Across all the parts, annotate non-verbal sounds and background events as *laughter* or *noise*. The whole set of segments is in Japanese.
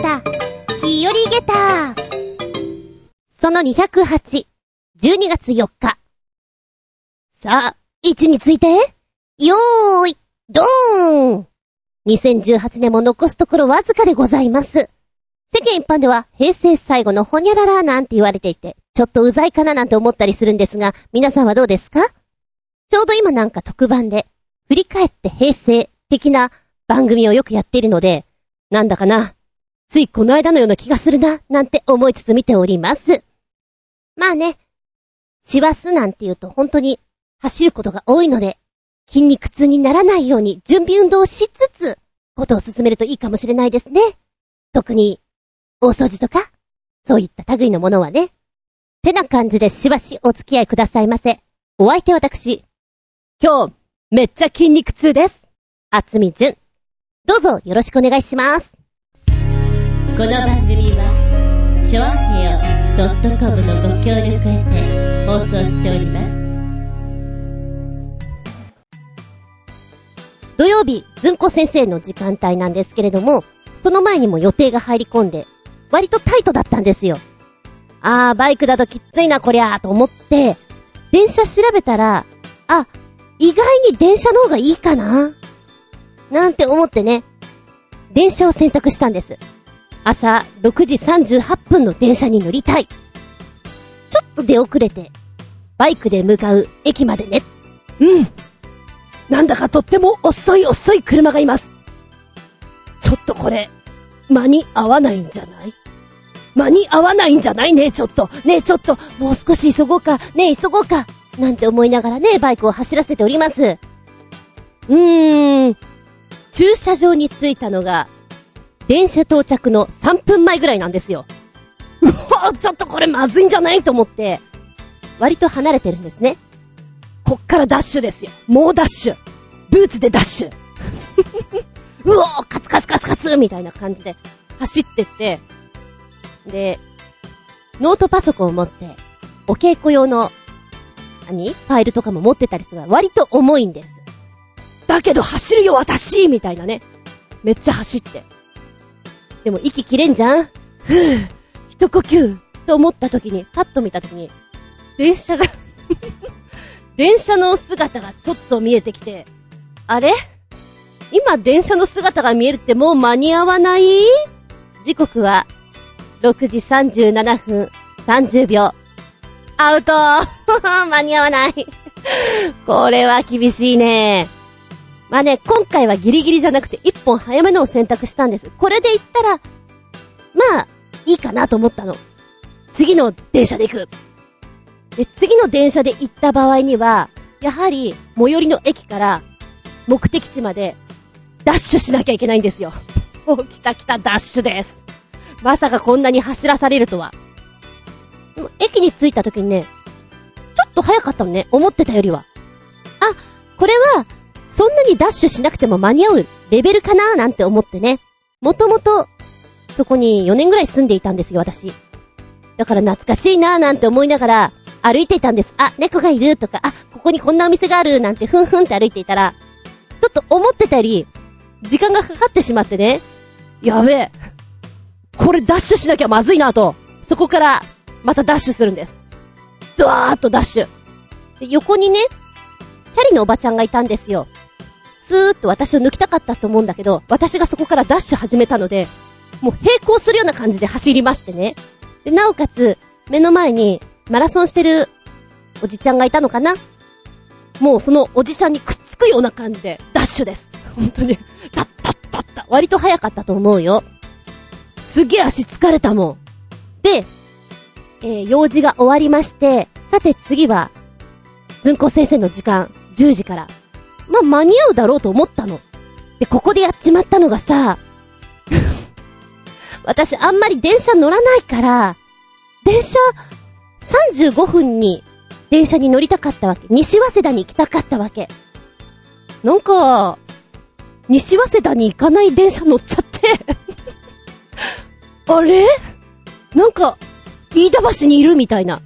た、日和ゲタその208、12月4日。さあ、位置について、よーい、ドーン !2018 年も残すところわずかでございます。世間一般では平成最後のホニャララなんて言われていて、ちょっとうざいかななんて思ったりするんですが、皆さんはどうですか？ちょうど今なんか特番で、振り返って平成的な番組をよくやっているので、なんだかな、ついこの間のような気がするな、なんて思いつつ見ております。まあね、師走なんて言うと本当に走ることが多いので、筋肉痛にならないように準備運動をしつつ、ことを進めるといいかもしれないですね。特に、大掃除とか、そういった類のものはね。てな感じでしばしお付き合いくださいませ。お相手私、今日、めっちゃ筋肉痛です。あつみじゅん。どうぞよろしくお願いします。この番組は、ちょあへよ .com のご協力へて放送しております。土曜日、ずんこ先生の時間帯なんですけれども、その前にも予定が入り込んで、割とタイトだったんですよ。あー、バイクだときついな、こりゃーと思って、電車調べたら、あ、意外に電車の方がいいかななんて思ってね、電車を選択したんです。朝6時38分の電車に乗りたい。ちょっと出遅れて、バイクで向かう駅までね。うん。なんだかとっても遅い遅い車がいます。ちょっとこれ、間に合わないんじゃない？間に合わないんじゃない？ねちょっと。ねちょっと、もう少し急ごうか。ね急ごうか。なんて思いながらね、バイクを走らせております。うーん。駐車場に着いたのが、電車到着の3分前ぐらいなんですよ。うわちょっとこれまずいんじゃないと思って、割と離れてるんですね。こっからダッシュですよ。もうダッシュ。ブーツでダッシュ。*laughs* うおーカツカツカツカツみたいな感じで走ってって、で、ノートパソコンを持って、お稽古用の何？ファイルとかも持ってたりする割と重いんです。だけど走るよ私みたいなね。めっちゃ走って。でも息切れんじゃん？ふぅ、一呼吸と思った時に、パッと見た時に、電車が *laughs* 電車の姿がちょっと見えてきて、あれ？今電車の姿が見えるってもう間に合わない？時刻は、6時37分30秒。アウト。*laughs* 間に合わない。*laughs* これは厳しいね。まあね、今回はギリギリじゃなくて一本早めのを選択したんです。これで行ったら、まあ、いいかなと思ったの。次の電車で行く。で、次の電車で行った場合には、やはり、最寄りの駅から目的地までダッシュしなきゃいけないんですよ。*laughs* お、来た来たダッシュです。まさかこんなに走らされるとは。でも駅に着いた時にね、ちょっと早かったのね、思ってたよりは。あ、これは、そんなにダッシュしなくても間に合うレベルかななんて思ってね。もともと、そこに4年ぐらい住んでいたんですよ、私。だから懐かしいなーなんて思いながら、歩いていたんです。あ、猫がいるとか、あ、ここにこんなお店があるなんてふんふんって歩いていたら、ちょっと思ってたより、時間がかかってしまってね。やべえ。これダッシュしなきゃまずいなと、そこからまたダッシュするんです。ドワーっとダッシュ。で、横にね、チャリのおばちゃんがいたんですよ。スーッと私を抜きたかったと思うんだけど、私がそこからダッシュ始めたので、もう並行するような感じで走りましてね。で、なおかつ、目の前にマラソンしてるおじちゃんがいたのかな？もうそのおじさんにくっつくような感じで、ダッシュです。本当に、タッタッタッタ。割と早かったと思うよ。すげえ足疲れたもん。で、えー、用事が終わりまして、さて次は、ずんこ先生の時間、10時から。まあ、間に合うだろうと思ったの。で、ここでやっちまったのがさ、*laughs* 私あんまり電車乗らないから、電車、35分に電車に乗りたかったわけ。西早稲田に行きたかったわけ。なんか、西早稲田に行かない電車乗っちゃって *laughs* あれ？なんか、飯田橋にいるみたいな。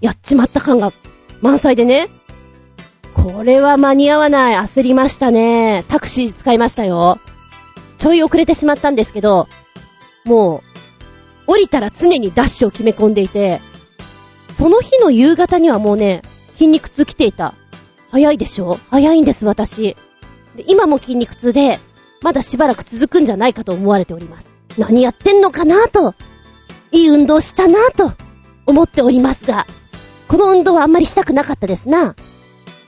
やっちまった感が満載でね。これは間に合わない。焦りましたね。タクシー使いましたよ。ちょい遅れてしまったんですけど、もう、降りたら常にダッシュを決め込んでいて、その日の夕方にはもうね、筋肉痛来ていた。早いでしょ？早いんです、私。で今も筋肉痛で、まだしばらく続くんじゃないかと思われております。何やってんのかなと、いい運動したなと、思っておりますが、この運動はあんまりしたくなかったですな。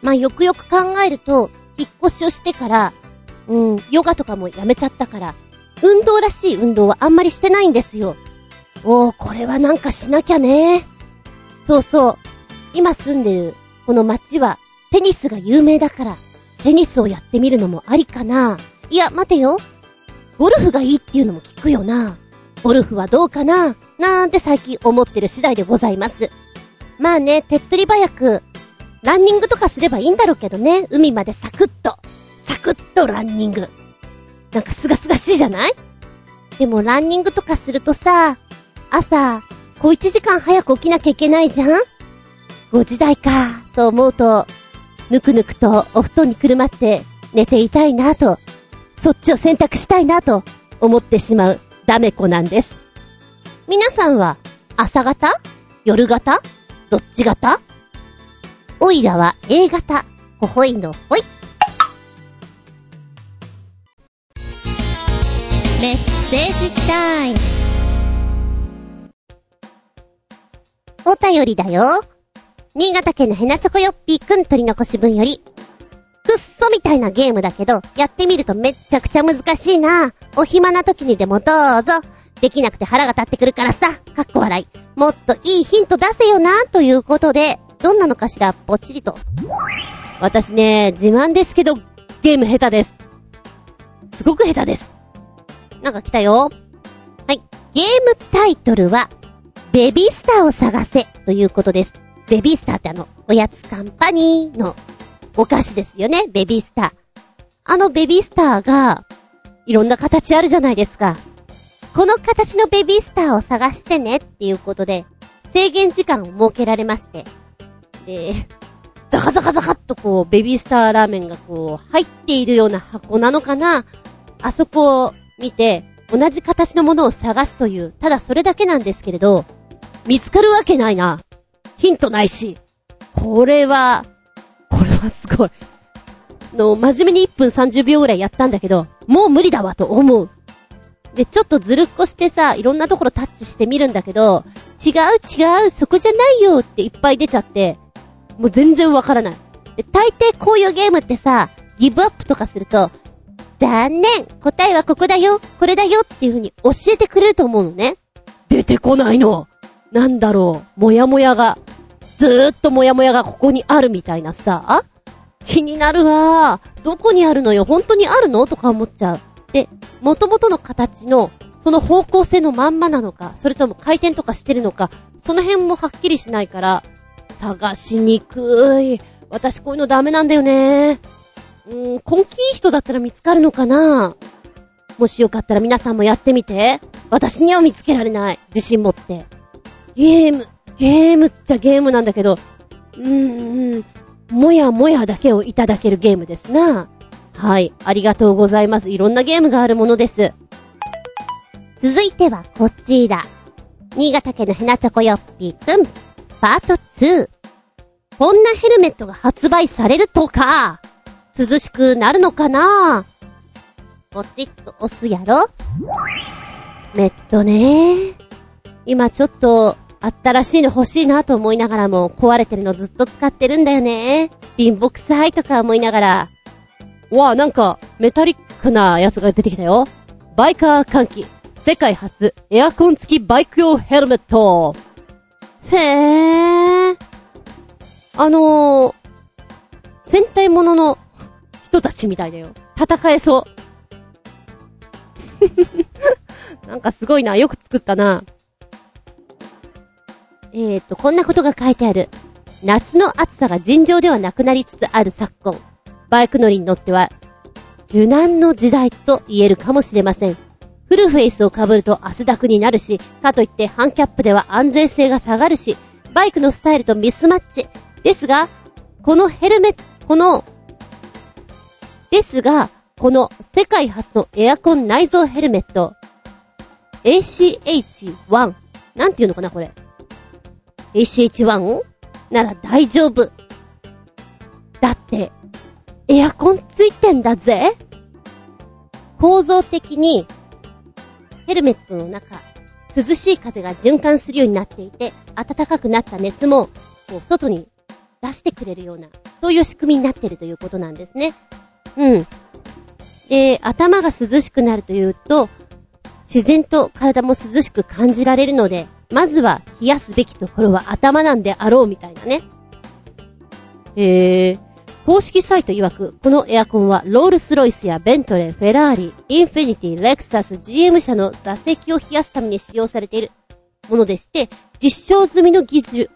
まあ、よくよく考えると、引っ越しをしてから、うん、ヨガとかもやめちゃったから、運動らしい運動はあんまりしてないんですよ。おー、これはなんかしなきゃね。そうそう。今住んでる、この街は、テニスが有名だから、テニスをやってみるのもありかな。いや、待てよ。ゴルフがいいっていうのも聞くよな。ゴルフはどうかななんて最近思ってる次第でございます。まあね、手っ取り早く、ランニングとかすればいいんだろうけどね。海までサクッと、サクッとランニング。なんかすがすがしいじゃない？でもランニングとかするとさ、朝、小一時間早く起きなきゃいけないじゃん ?5 時台か、と思うと、ぬくぬくとお布団にくるまって寝ていたいなと、そっちを選択したいなと思ってしまうダメ子なんです。皆さんは朝型？夜型？どっち型？おいらは A 型、ほほいのほい。メッセージタイム。お便りだよ。新潟県のヘナチョコヨッピーくん取り残し分より。くっそみたいなゲームだけど、やってみるとめっちゃくちゃ難しいな。お暇な時にでもどうぞ。できなくて腹が立ってくるからさ。かっこ笑い。もっといいヒント出せよな、ということで、どんなのかしら、ぽちりと。私ね、自慢ですけど、ゲーム下手です。すごく下手です。なんか来たよ。はい。ゲームタイトルは、ベビースターを探せということです。ベビースターってあの、おやつカンパニーのお菓子ですよね、ベビースター。あのベビースターが、いろんな形あるじゃないですか。この形のベビースターを探してねっていうことで、制限時間を設けられまして。で、ザカザカザカっとこう、ベビースターラーメンがこう、入っているような箱なのかな？あそこを見て、同じ形のものを探すという、ただそれだけなんですけれど、見つかるわけないな。ヒントないし。これは、これはすごい。の、真面目に1分30秒ぐらいやったんだけど、もう無理だわと思う。で、ちょっとずるっこしてさ、いろんなところタッチしてみるんだけど、違う違う、そこじゃないよっていっぱい出ちゃって、もう全然わからない。で、大抵こういうゲームってさ、ギブアップとかすると、残念答えはここだよこれだよっていう風に教えてくれると思うのね。出てこないのなんだろう、もやもやが。ずーっともやもやがここにあるみたいなさ、気になるわどこにあるのよ？本当にあるの？とか思っちゃう。で、元々の形の、その方向性のまんまなのか、それとも回転とかしてるのか、その辺もはっきりしないから、探しにくい。私こういうのダメなんだよね。うーん、根気いい人だったら見つかるのかなもしよかったら皆さんもやってみて。私には見つけられない。自信持って。ゲーム、ゲームっちゃゲームなんだけど、うーん、もやもやだけをいただけるゲームですな。はい。ありがとうございます。いろんなゲームがあるものです。続いてはこちら。新潟県のヘナチョコヨッピーくん。パート2。こんなヘルメットが発売されるとか、涼しくなるのかな？ポチッと押すやろ？メットね今ちょっと、新しいの欲しいなと思いながらも、壊れてるのずっと使ってるんだよね。貧乏臭いとか思いながら、わあ、なんか、メタリックなやつが出てきたよ。バイカー換気。世界初、エアコン付きバイク用ヘルメット。へえ。あのー、戦隊ものの人たちみたいだよ。戦えそう。*laughs* なんかすごいな。よく作ったな。えーと、こんなことが書いてある。夏の暑さが尋常ではなくなりつつある昨今。バイク乗りに乗っては、受難の時代と言えるかもしれません。フルフェイスを被ると汗だくになるし、かといってハンキャップでは安全性が下がるし、バイクのスタイルとミスマッチ。ですが、このヘルメット、この、ですが、この世界初のエアコン内蔵ヘルメット、ACH1。なんていうのかな、これ。ACH1? なら大丈夫。だって、エアコンついてんだぜ。構造的に、ヘルメットの中、涼しい風が循環するようになっていて、暖かくなった熱も、こう、外に出してくれるような、そういう仕組みになってるということなんですね。うん。で、頭が涼しくなるというと、自然と体も涼しく感じられるので、まずは冷やすべきところは頭なんであろうみたいなね。へー。公式サイト曰く、このエアコンはロールスロイスやベントレー、フェラーリ、インフィニティ、レクサス、GM 車の座席を冷やすために使用されているものでして、実証済みの技術、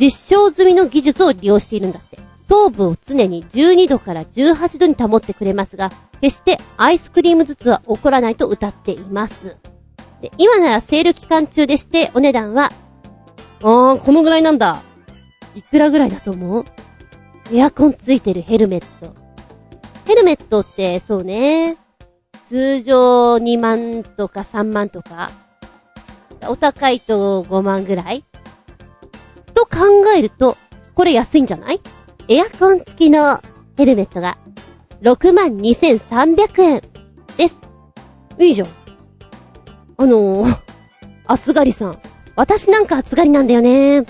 実証済みの技術を利用しているんだって。頭部を常に12度から18度に保ってくれますが、決してアイスクリームずつは起こらないと歌っています。で、今ならセール期間中でして、お値段は、あー、このぐらいなんだ。いくらぐらいだと思う？エアコンついてるヘルメット。ヘルメットって、そうね。通常2万とか3万とか。お高いと5万ぐらいと考えると、これ安いんじゃない？エアコン付きのヘルメットが62,300円です。いいじゃん。あのー、暑がりさん。私なんか暑がりなんだよね。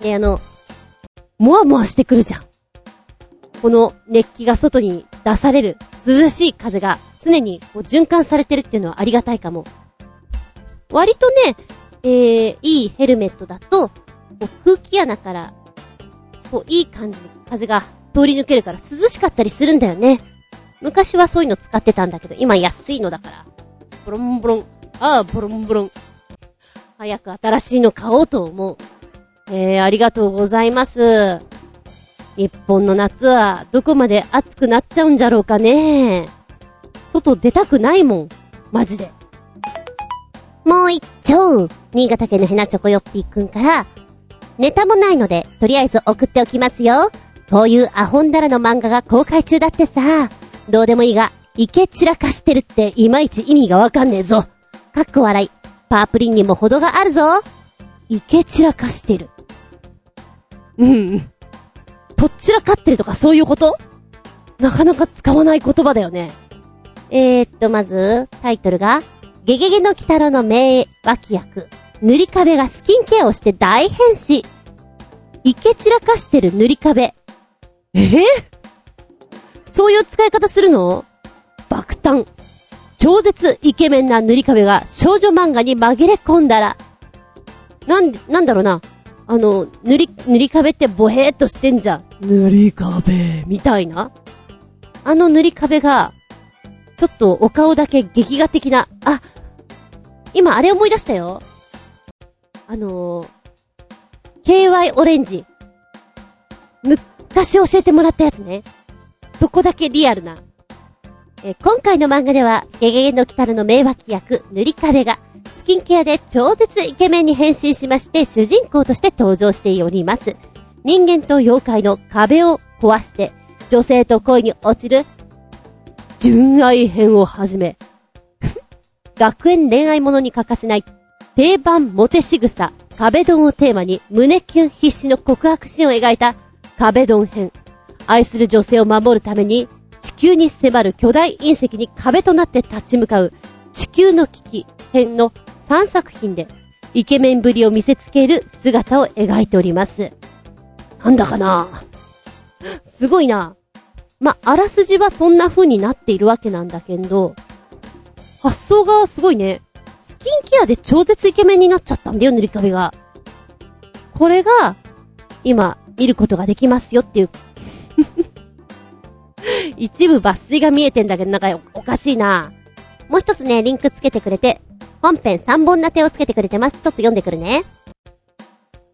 で、あの、もわもわしてくるじゃん。この熱気が外に出される涼しい風が常にこう循環されてるっていうのはありがたいかも。割とね、えー、いいヘルメットだと、こう空気穴から、こういい感じに風が通り抜けるから涼しかったりするんだよね。昔はそういうの使ってたんだけど、今安いのだから。ボロンボロン。ああ、ボロンボロン。早く新しいの買おうと思う。えー、ありがとうございます。日本の夏はどこまで暑くなっちゃうんじゃろうかね。外出たくないもん。マジで。もう一丁、新潟県のヘナチョコヨッピーくんから、ネタもないので、とりあえず送っておきますよ。こういうアホンダラの漫画が公開中だってさ、どうでもいいが、イケ散らかしてるっていまいち意味がわかんねえぞ。かっこ笑い。パープリンにも程があるぞ。イケ散らかしてる。うん。とっちらかってるとかそういうこと？なかなか使わない言葉だよね。えー、っと、まず、タイトルが、ゲゲゲの鬼太郎の名脇役。塗り壁がスキンケアをして大変身。イケ散らかしてる塗り壁。え？ー、そういう使い方するの？爆誕。超絶イケメンな塗り壁が少女漫画に紛れ込んだら、なん、なんだろうな。あの、塗り、塗り壁ってボヘーっとしてんじゃん。塗り壁、みたいな。あの塗り壁が、ちょっとお顔だけ劇画的な、あ、今あれ思い出したよ。あのー、KY オレンジ。昔教えてもらったやつね。そこだけリアルな。え今回の漫画では、ゲゲゲの鬼太郎の名脇役、塗り壁が、スキンケアで超絶イケメンに変身しまして、主人公として登場しております。人間と妖怪の壁を壊して、女性と恋に落ちる、純愛編をはじめ、*laughs* 学園恋愛ものに欠かせない、定番モテ仕草、壁ドンをテーマに胸キュン必死の告白シーンを描いた壁ドン編。愛する女性を守るために地球に迫る巨大隕石に壁となって立ち向かう地球の危機編の3作品でイケメンぶりを見せつける姿を描いております。なんだかな？すごいな。ま、あらすじはそんな風になっているわけなんだけど、発想がすごいね。スキンケアで超絶イケメンになっちゃったんだよ、塗り壁が。これが、今、見ることができますよっていう。*laughs* 一部抜粋が見えてんだけど、なんかおかしいな。もう一つね、リンクつけてくれて、本編3本立てをつけてくれてます。ちょっと読んでくるね。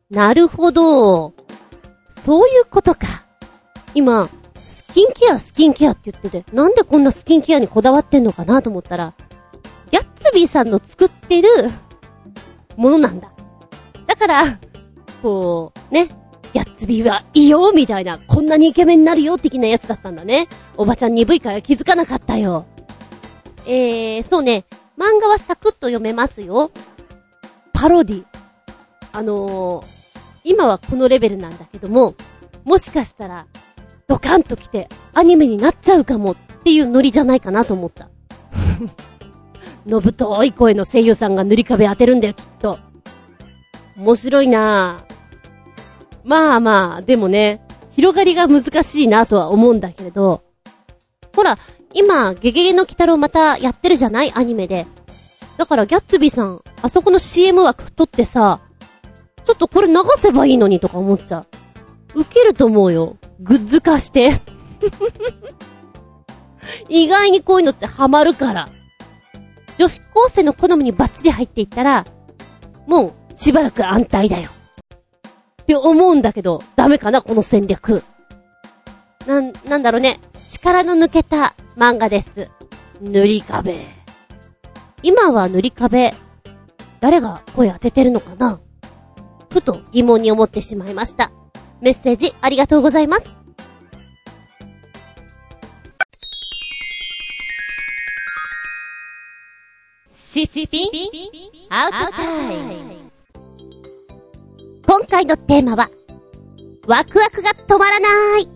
なるほど。そういうことか。今、スキンケア、スキンケアって言ってて、なんでこんなスキンケアにこだわってんのかなと思ったら、ツビーさんの作ってるものなんだ。だから、こう、ね、ギャッツビーはいいよみたいな、こんなにイケメンになるよ的なやつだったんだね。おばちゃん鈍いから気づかなかったよ。えー、そうね、漫画はサクッと読めますよ。パロディ。あのー、今はこのレベルなんだけども、もしかしたら、ドカンと来て、アニメになっちゃうかもっていうノリじゃないかなと思った。のぶとい声の声優さんが塗り壁当てるんだよ、きっと。面白いな。まあまあ、でもね、広がりが難しいなとは思うんだけれど、ほら、今、ゲゲゲの鬼太郎またやってるじゃない？アニメで。だからギャッツビーさん、あそこの CM 枠取ってさ、ちょっとこれ流せばいいのにとか思っちゃう。ウケると思うよ。グッズ化して。*laughs* 意外にこういうのってハマるから。女子高生の好みにバッチリ入っていったら、もうしばらく安泰だよ。って思うんだけど、ダメかなこの戦略。なん、なんだろうね。力の抜けた漫画です。塗り壁。今は塗り壁、誰が声当ててるのかな？ふと疑問に思ってしまいました。メッセージありがとうございます。シシピンアウトタイム今回のテーマは、ワクワクが止まらない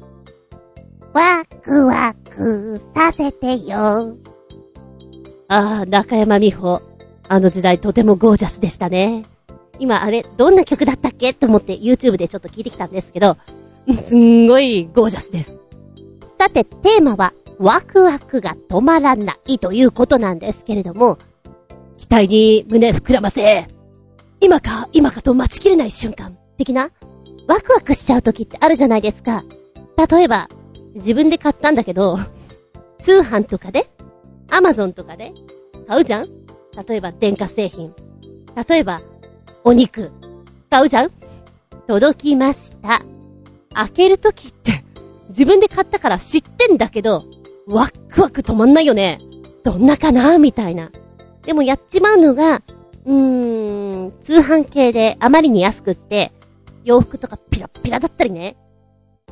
ワクワクさせてよ。ああ、中山美穂。あの時代とてもゴージャスでしたね。今あれ、どんな曲だったっけと思って YouTube でちょっと聞いてきたんですけど、すんごいゴージャスです。さて、テーマは、ワクワクが止まらないということなんですけれども、期待に胸膨らませ、今か、今かと待ちきれない瞬間、的な、ワクワクしちゃう時ってあるじゃないですか。例えば、自分で買ったんだけど、通販とかで、アマゾンとかで、買うじゃん？例えば電化製品。例えば、お肉。買うじゃん？届きました。開けるときって、自分で買ったから知ってんだけど、ワックワク止まんないよね。どんなかな？みたいな。でもやっちまうのが、うーん、通販系であまりに安くって、洋服とかピラピラだったりね。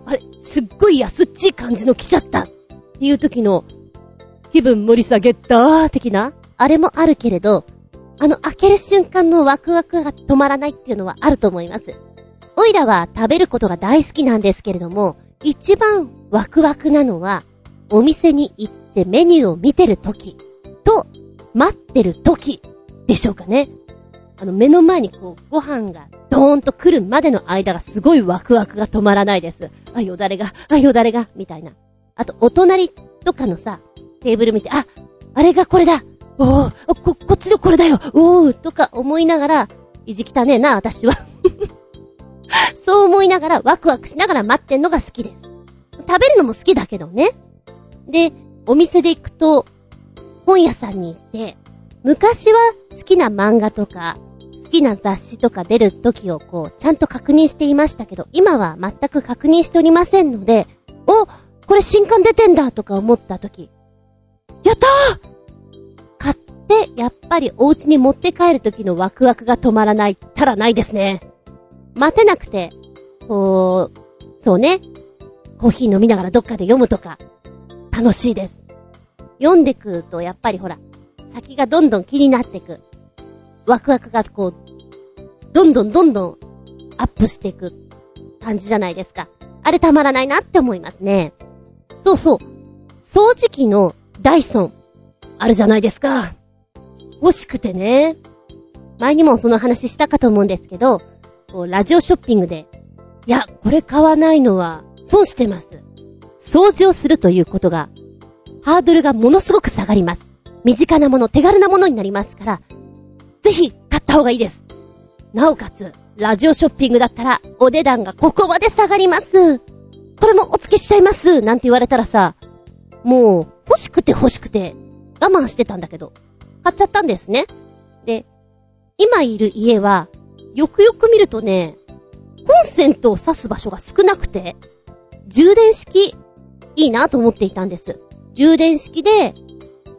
あれ、すっごい安っちい感じの来ちゃったっていう時の、気分盛り下げたー的な、あれもあるけれど、あの開ける瞬間のワクワクが止まらないっていうのはあると思います。オイラは食べることが大好きなんですけれども、一番ワクワクなのは、お店に行ってメニューを見てる時と、待ってる時でしょうかね。あの、目の前にこう、ご飯がドーンと来るまでの間がすごいワクワクが止まらないです。あ、よだれが、あ、よだれが、みたいな。あと、お隣とかのさ、テーブル見て、あ、あれがこれだおー、こ、こっちのこれだよおー、とか思いながら、意地汚ねえな、私は *laughs* そう思いながら、ワクワクしながら待ってんのが好きです。食べるのも好きだけどね。で、お店で行くと、本屋さんに行って、昔は好きな漫画とか、好きな雑誌とか出る時をこう、ちゃんと確認していましたけど、今は全く確認しておりませんので、おこれ新刊出てんだとか思った時、やったー買って、やっぱりお家に持って帰る時のワクワクが止まらないたらないですね。待てなくて、こう、そうね、コーヒー飲みながらどっかで読むとか、楽しいです。読んでくとやっぱりほら、先がどんどん気になってく。ワクワクがこう、どんどんどんどんアップしていく感じじゃないですか。あれたまらないなって思いますね。そうそう。掃除機のダイソン、あるじゃないですか。欲しくてね。前にもその話したかと思うんですけど、こうラジオショッピングで、いや、これ買わないのは損してます。掃除をするということが、ハードルがものすごく下がります。身近なもの、手軽なものになりますから、ぜひ買った方がいいです。なおかつ、ラジオショッピングだったら、お値段がここまで下がります。これもお付けしちゃいます。なんて言われたらさ、もう、欲しくて欲しくて、我慢してたんだけど、買っちゃったんですね。で、今いる家は、よくよく見るとね、コンセントを挿す場所が少なくて、充電式、いいなと思っていたんです。充電式で、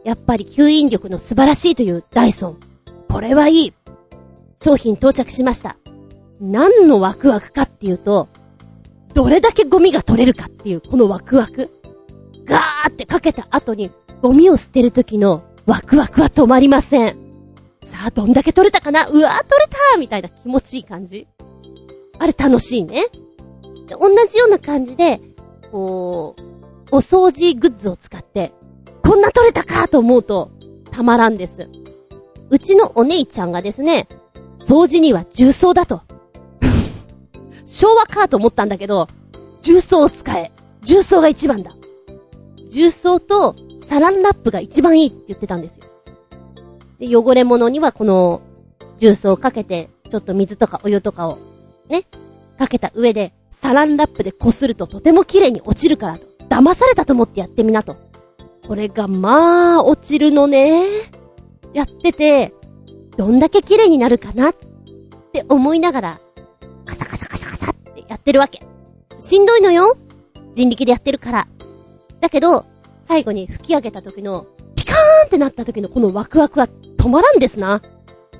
やっぱり吸引力の素晴らしいというダイソン。これはいい。商品到着しました。何のワクワクかっていうと、どれだけゴミが取れるかっていう、このワクワク。ガーってかけた後に、ゴミを捨てる時のワクワクは止まりません。さあ、どんだけ取れたかな？うわー取れたみたいな気持ちいい感じあれ楽しいね。で、同じような感じで、こう、お掃除グッズを使って、こんな取れたかと思うと、たまらんです。うちのお姉ちゃんがですね、掃除には重曹だと。*laughs* 昭和かと思ったんだけど、重曹を使え。重曹が一番だ。重曹とサランラップが一番いいって言ってたんですよ。で、汚れ物にはこの重曹をかけて、ちょっと水とかお湯とかを、ね、かけた上で、サランラップで擦るととても綺麗に落ちるからと。騙されたと思ってやってみなと。これがまあ、落ちるのね。やってて、どんだけ綺麗になるかなって思いながら、カサカサカサカサってやってるわけ。しんどいのよ人力でやってるから。だけど、最後に吹き上げた時の、ピカーンってなった時のこのワクワクは止まらんですな。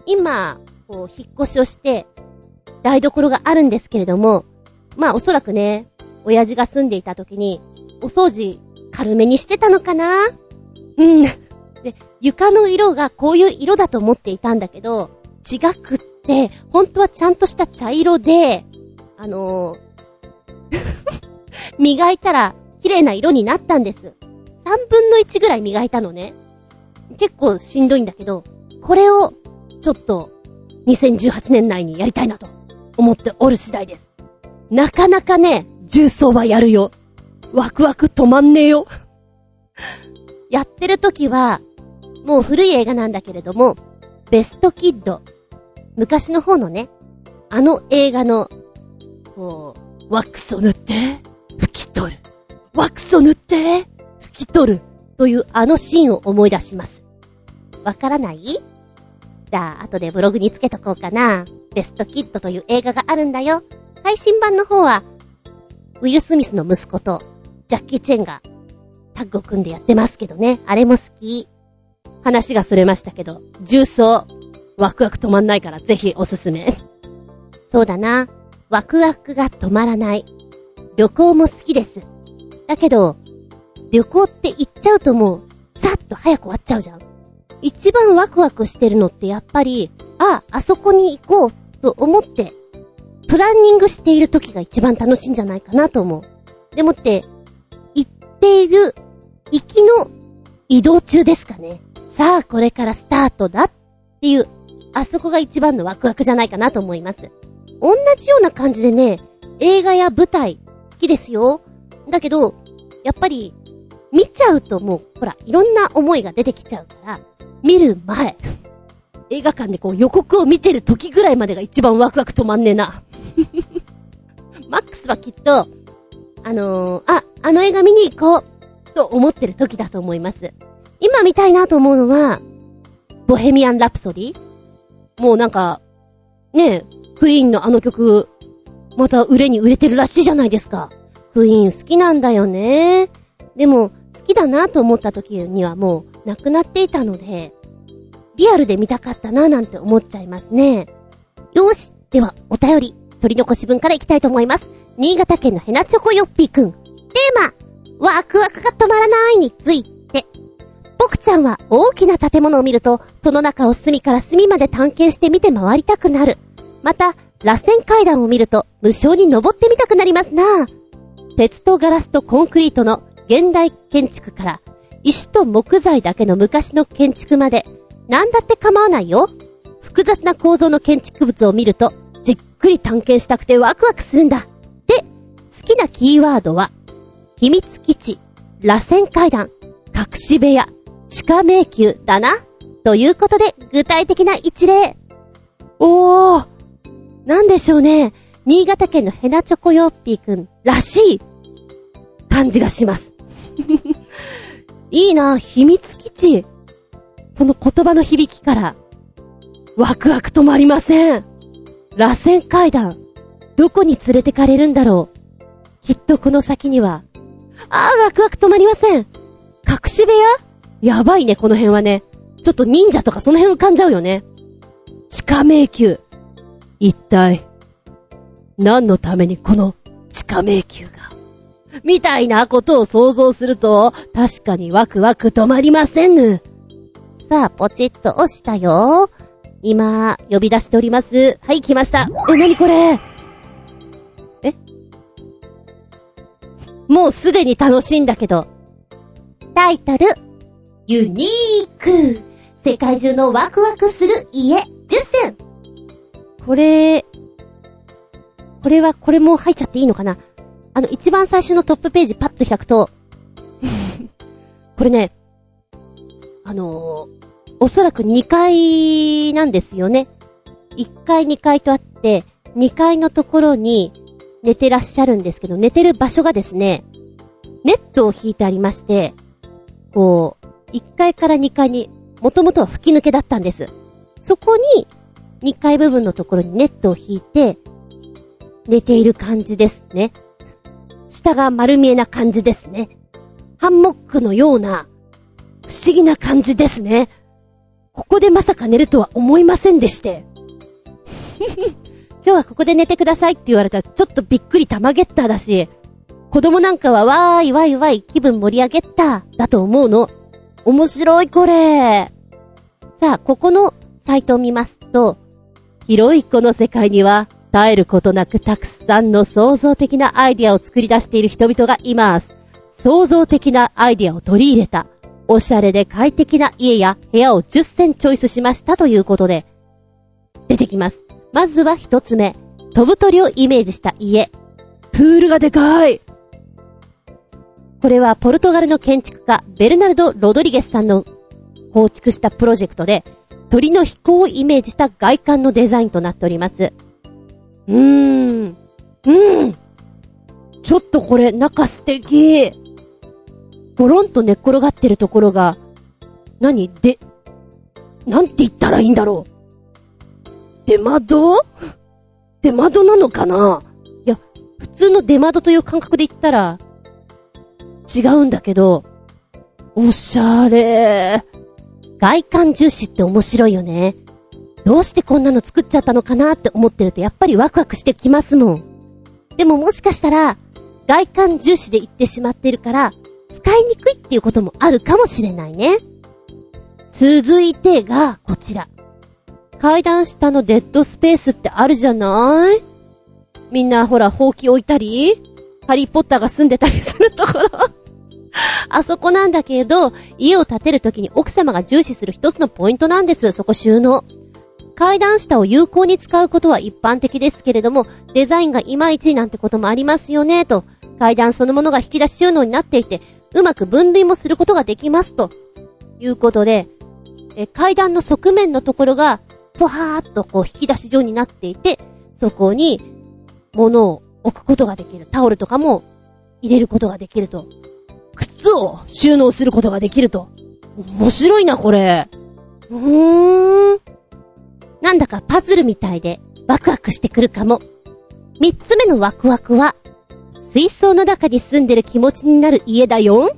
今、こう、引っ越しをして、台所があるんですけれども、まあおそらくね、親父が住んでいた時に、お掃除軽めにしてたのかな？うん。で、床の色がこういう色だと思っていたんだけど、違くって、本当はちゃんとした茶色で、あのー *laughs* 磨いたら綺麗な色になったんです。3分の1ぐらい磨いたのね。結構しんどいんだけど、これを、ちょっと、2018年内にやりたいなと、思っておる次第です。なかなかね、重曹はやるよ。ワクワク止まんねえよ。やってる時は、もう古い映画なんだけれども、ベストキッド。昔の方のね、あの映画の、こう、ワックスを塗って、拭き取る。ワックスを塗って、拭き取る。というあのシーンを思い出します。わからない？じゃあ、後でブログにつけとこうかな。ベストキッドという映画があるんだよ。最新版の方は、ウィル・スミスの息子と、ジャッキー・チェンが、タッグを組んでやってますけどね。あれも好き。話がそれましたけど、重曹、ワクワク止まんないからぜひおすすめ。そうだな。ワクワクが止まらない。旅行も好きです。だけど、旅行って行っちゃうともう、さっと早く終わっちゃうじゃん。一番ワクワクしてるのってやっぱり、あ、あそこに行こうと思って、プランニングしている時が一番楽しいんじゃないかなと思う。でもって、ている、行きの移動中ですかね。さあ、これからスタートだっていう、あそこが一番のワクワクじゃないかなと思います。同じような感じでね、映画や舞台、好きですよ。だけど、やっぱり、見ちゃうともう、ほら、いろんな思いが出てきちゃうから、見る前、映画館でこう予告を見てる時ぐらいまでが一番ワクワク止まんねえな。*laughs* マックスはきっと、あのー、あ、あの映画見に行こう、と思ってる時だと思います。今見たいなと思うのは、ボヘミアン・ラプソディもうなんか、ねえ、クイーンのあの曲、また売れに売れてるらしいじゃないですか。クイーン好きなんだよね。でも、好きだなと思った時にはもう亡くなっていたので、リアルで見たかったななんて思っちゃいますね。よしでは、お便り、取り残し分からいきたいと思います。新潟県のヘナチョコヨッピーくん。テーマ、ワクワクが止まらないについて。僕ちゃんは大きな建物を見ると、その中を隅から隅まで探検して見て回りたくなる。また、螺旋階段を見ると、無償に登ってみたくなりますな鉄とガラスとコンクリートの現代建築から、石と木材だけの昔の建築まで、なんだって構わないよ。複雑な構造の建築物を見ると、じっくり探検したくてワクワクするんだ。で、好きなキーワードは、秘密基地、螺旋階段、隠し部屋、地下迷宮だな。ということで、具体的な一例。おー、なんでしょうね。新潟県のヘナチョコヨッピーくんらしい感じがします。*laughs* いいな、秘密基地。その言葉の響きから、ワクワク止まりません。螺旋階段、どこに連れてかれるんだろう。きっとこの先には、ああ、ワクワク止まりません。隠し部屋？やばいね、この辺はね。ちょっと忍者とかその辺浮かんじゃうよね。地下迷宮。一体、何のためにこの地下迷宮が？みたいなことを想像すると、確かにワクワク止まりませんぬ。さあ、ポチッと押したよ。今、呼び出しております。はい、来ました。え、なにこれ？もうすでに楽しいんだけど。タイトル、ユニーク。世界中のワクワクする家。10選これ、これは、これも入っちゃっていいのかな？あの、一番最初のトップページパッと開くと、*laughs* これね、あのーおそらく2階なんですよね。1階2階とあって、2階のところに寝てらっしゃるんですけど、寝てる場所がですね、ネットを引いてありまして、こう、1階から2階に、もともとは吹き抜けだったんです。そこに、2階部分のところにネットを引いて、寝ている感じですね。下が丸見えな感じですね。ハンモックのような、不思議な感じですね。ここでまさか寝るとは思いませんでして。今日はここで寝てくださいって言われたらちょっとびっくり玉ゲッターだし、子供なんかはわーいわいわい気分盛り上げっただと思うの。面白いこれ。さあ、ここのサイトを見ますと、広いこの世界には絶えることなくたくさんの創造的なアイディアを作り出している人々がいます。創造的なアイディアを取り入れた、おしゃれで快適な家や部屋を10選チョイスしましたということで、出てきます。まずは一つ目、飛ぶ鳥をイメージした家。プールがでかいこれはポルトガルの建築家、ベルナルド・ロドリゲスさんの構築したプロジェクトで、鳥の飛行をイメージした外観のデザインとなっております。うーん。うん。ちょっとこれ、中素敵。ボロンと寝っ転がってるところが、何？で、なんて言ったらいいんだろう。出窓？出窓なのかな？いや、普通の出窓という感覚で言ったら、違うんだけど、おしゃれ。外観重視って面白いよね。どうしてこんなの作っちゃったのかなって思ってるとやっぱりワクワクしてきますもん。でももしかしたら、外観重視で言ってしまってるから、使いにくいっていうこともあるかもしれないね。続いてが、こちら。階段下のデッドスペースってあるじゃない？みんなほら、ほうき置いたり、ハリーポッターが住んでたりするところ。あそこなんだけど、家を建てるときに奥様が重視する一つのポイントなんです。そこ収納。階段下を有効に使うことは一般的ですけれども、デザインがいまいちなんてこともありますよね、と。階段そのものが引き出し収納になっていて、うまく分類もすることができます、と。いうことで、え、階段の側面のところが、ぽはーっとこう引き出し状になっていて、そこに、物を置くことができる。タオルとかも入れることができると。靴を収納することができると。面白いな、これ。うーん。なんだかパズルみたいでワクワクしてくるかも。三つ目のワクワクは、水槽の中に住んでる気持ちになる家だよ。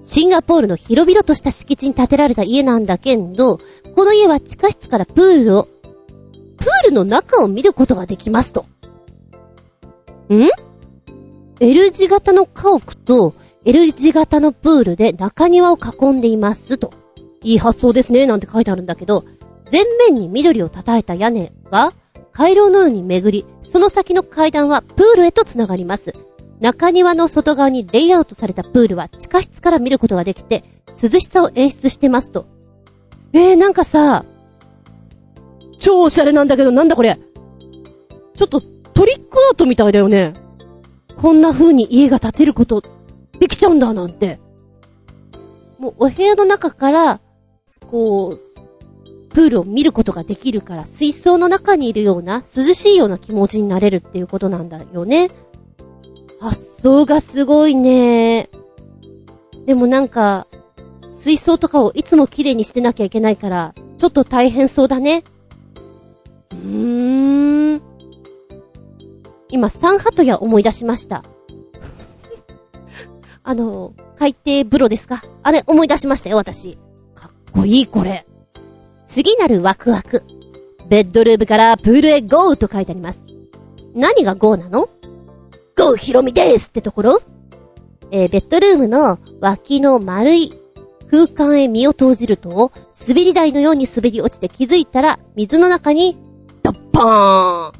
シンガポールの広々とした敷地に建てられた家なんだけど、この家は地下室からプールを、プールの中を見ることができますと。ん ?L 字型の家屋と L 字型のプールで中庭を囲んでいますと。いい発想ですね、なんて書いてあるんだけど、前面に緑を叩いた屋根が回廊のように巡り、その先の階段はプールへと繋がります。中庭の外側にレイアウトされたプールは地下室から見ることができて、涼しさを演出してますと。えー、なんかさ、超オシャレなんだけど、なんだこれ。ちょっとトリックアートみたいだよね。こんな風に家が建てること、できちゃうんだなんて。もうお部屋の中から、こう、プールを見ることができるから、水槽の中にいるような、涼しいような気持ちになれるっていうことなんだよね。発想がすごいね。でもなんか、水槽とかをいつも綺麗にしてなきゃいけないから、ちょっと大変そうだね。うーん。今、サンハトヤ思い出しました。*laughs* あの、海底風呂ですか？あれ思い出しましたよ、私。かっこいい、これ。次なるワクワク。ベッドルームからプールへゴーと書いてあります。何がゴーなの？ゴーヒロミですってところえーベッドルームの脇の丸い空間へ身を投じると、滑り台のように滑り落ちて気づいたら、水の中に、ドッポーン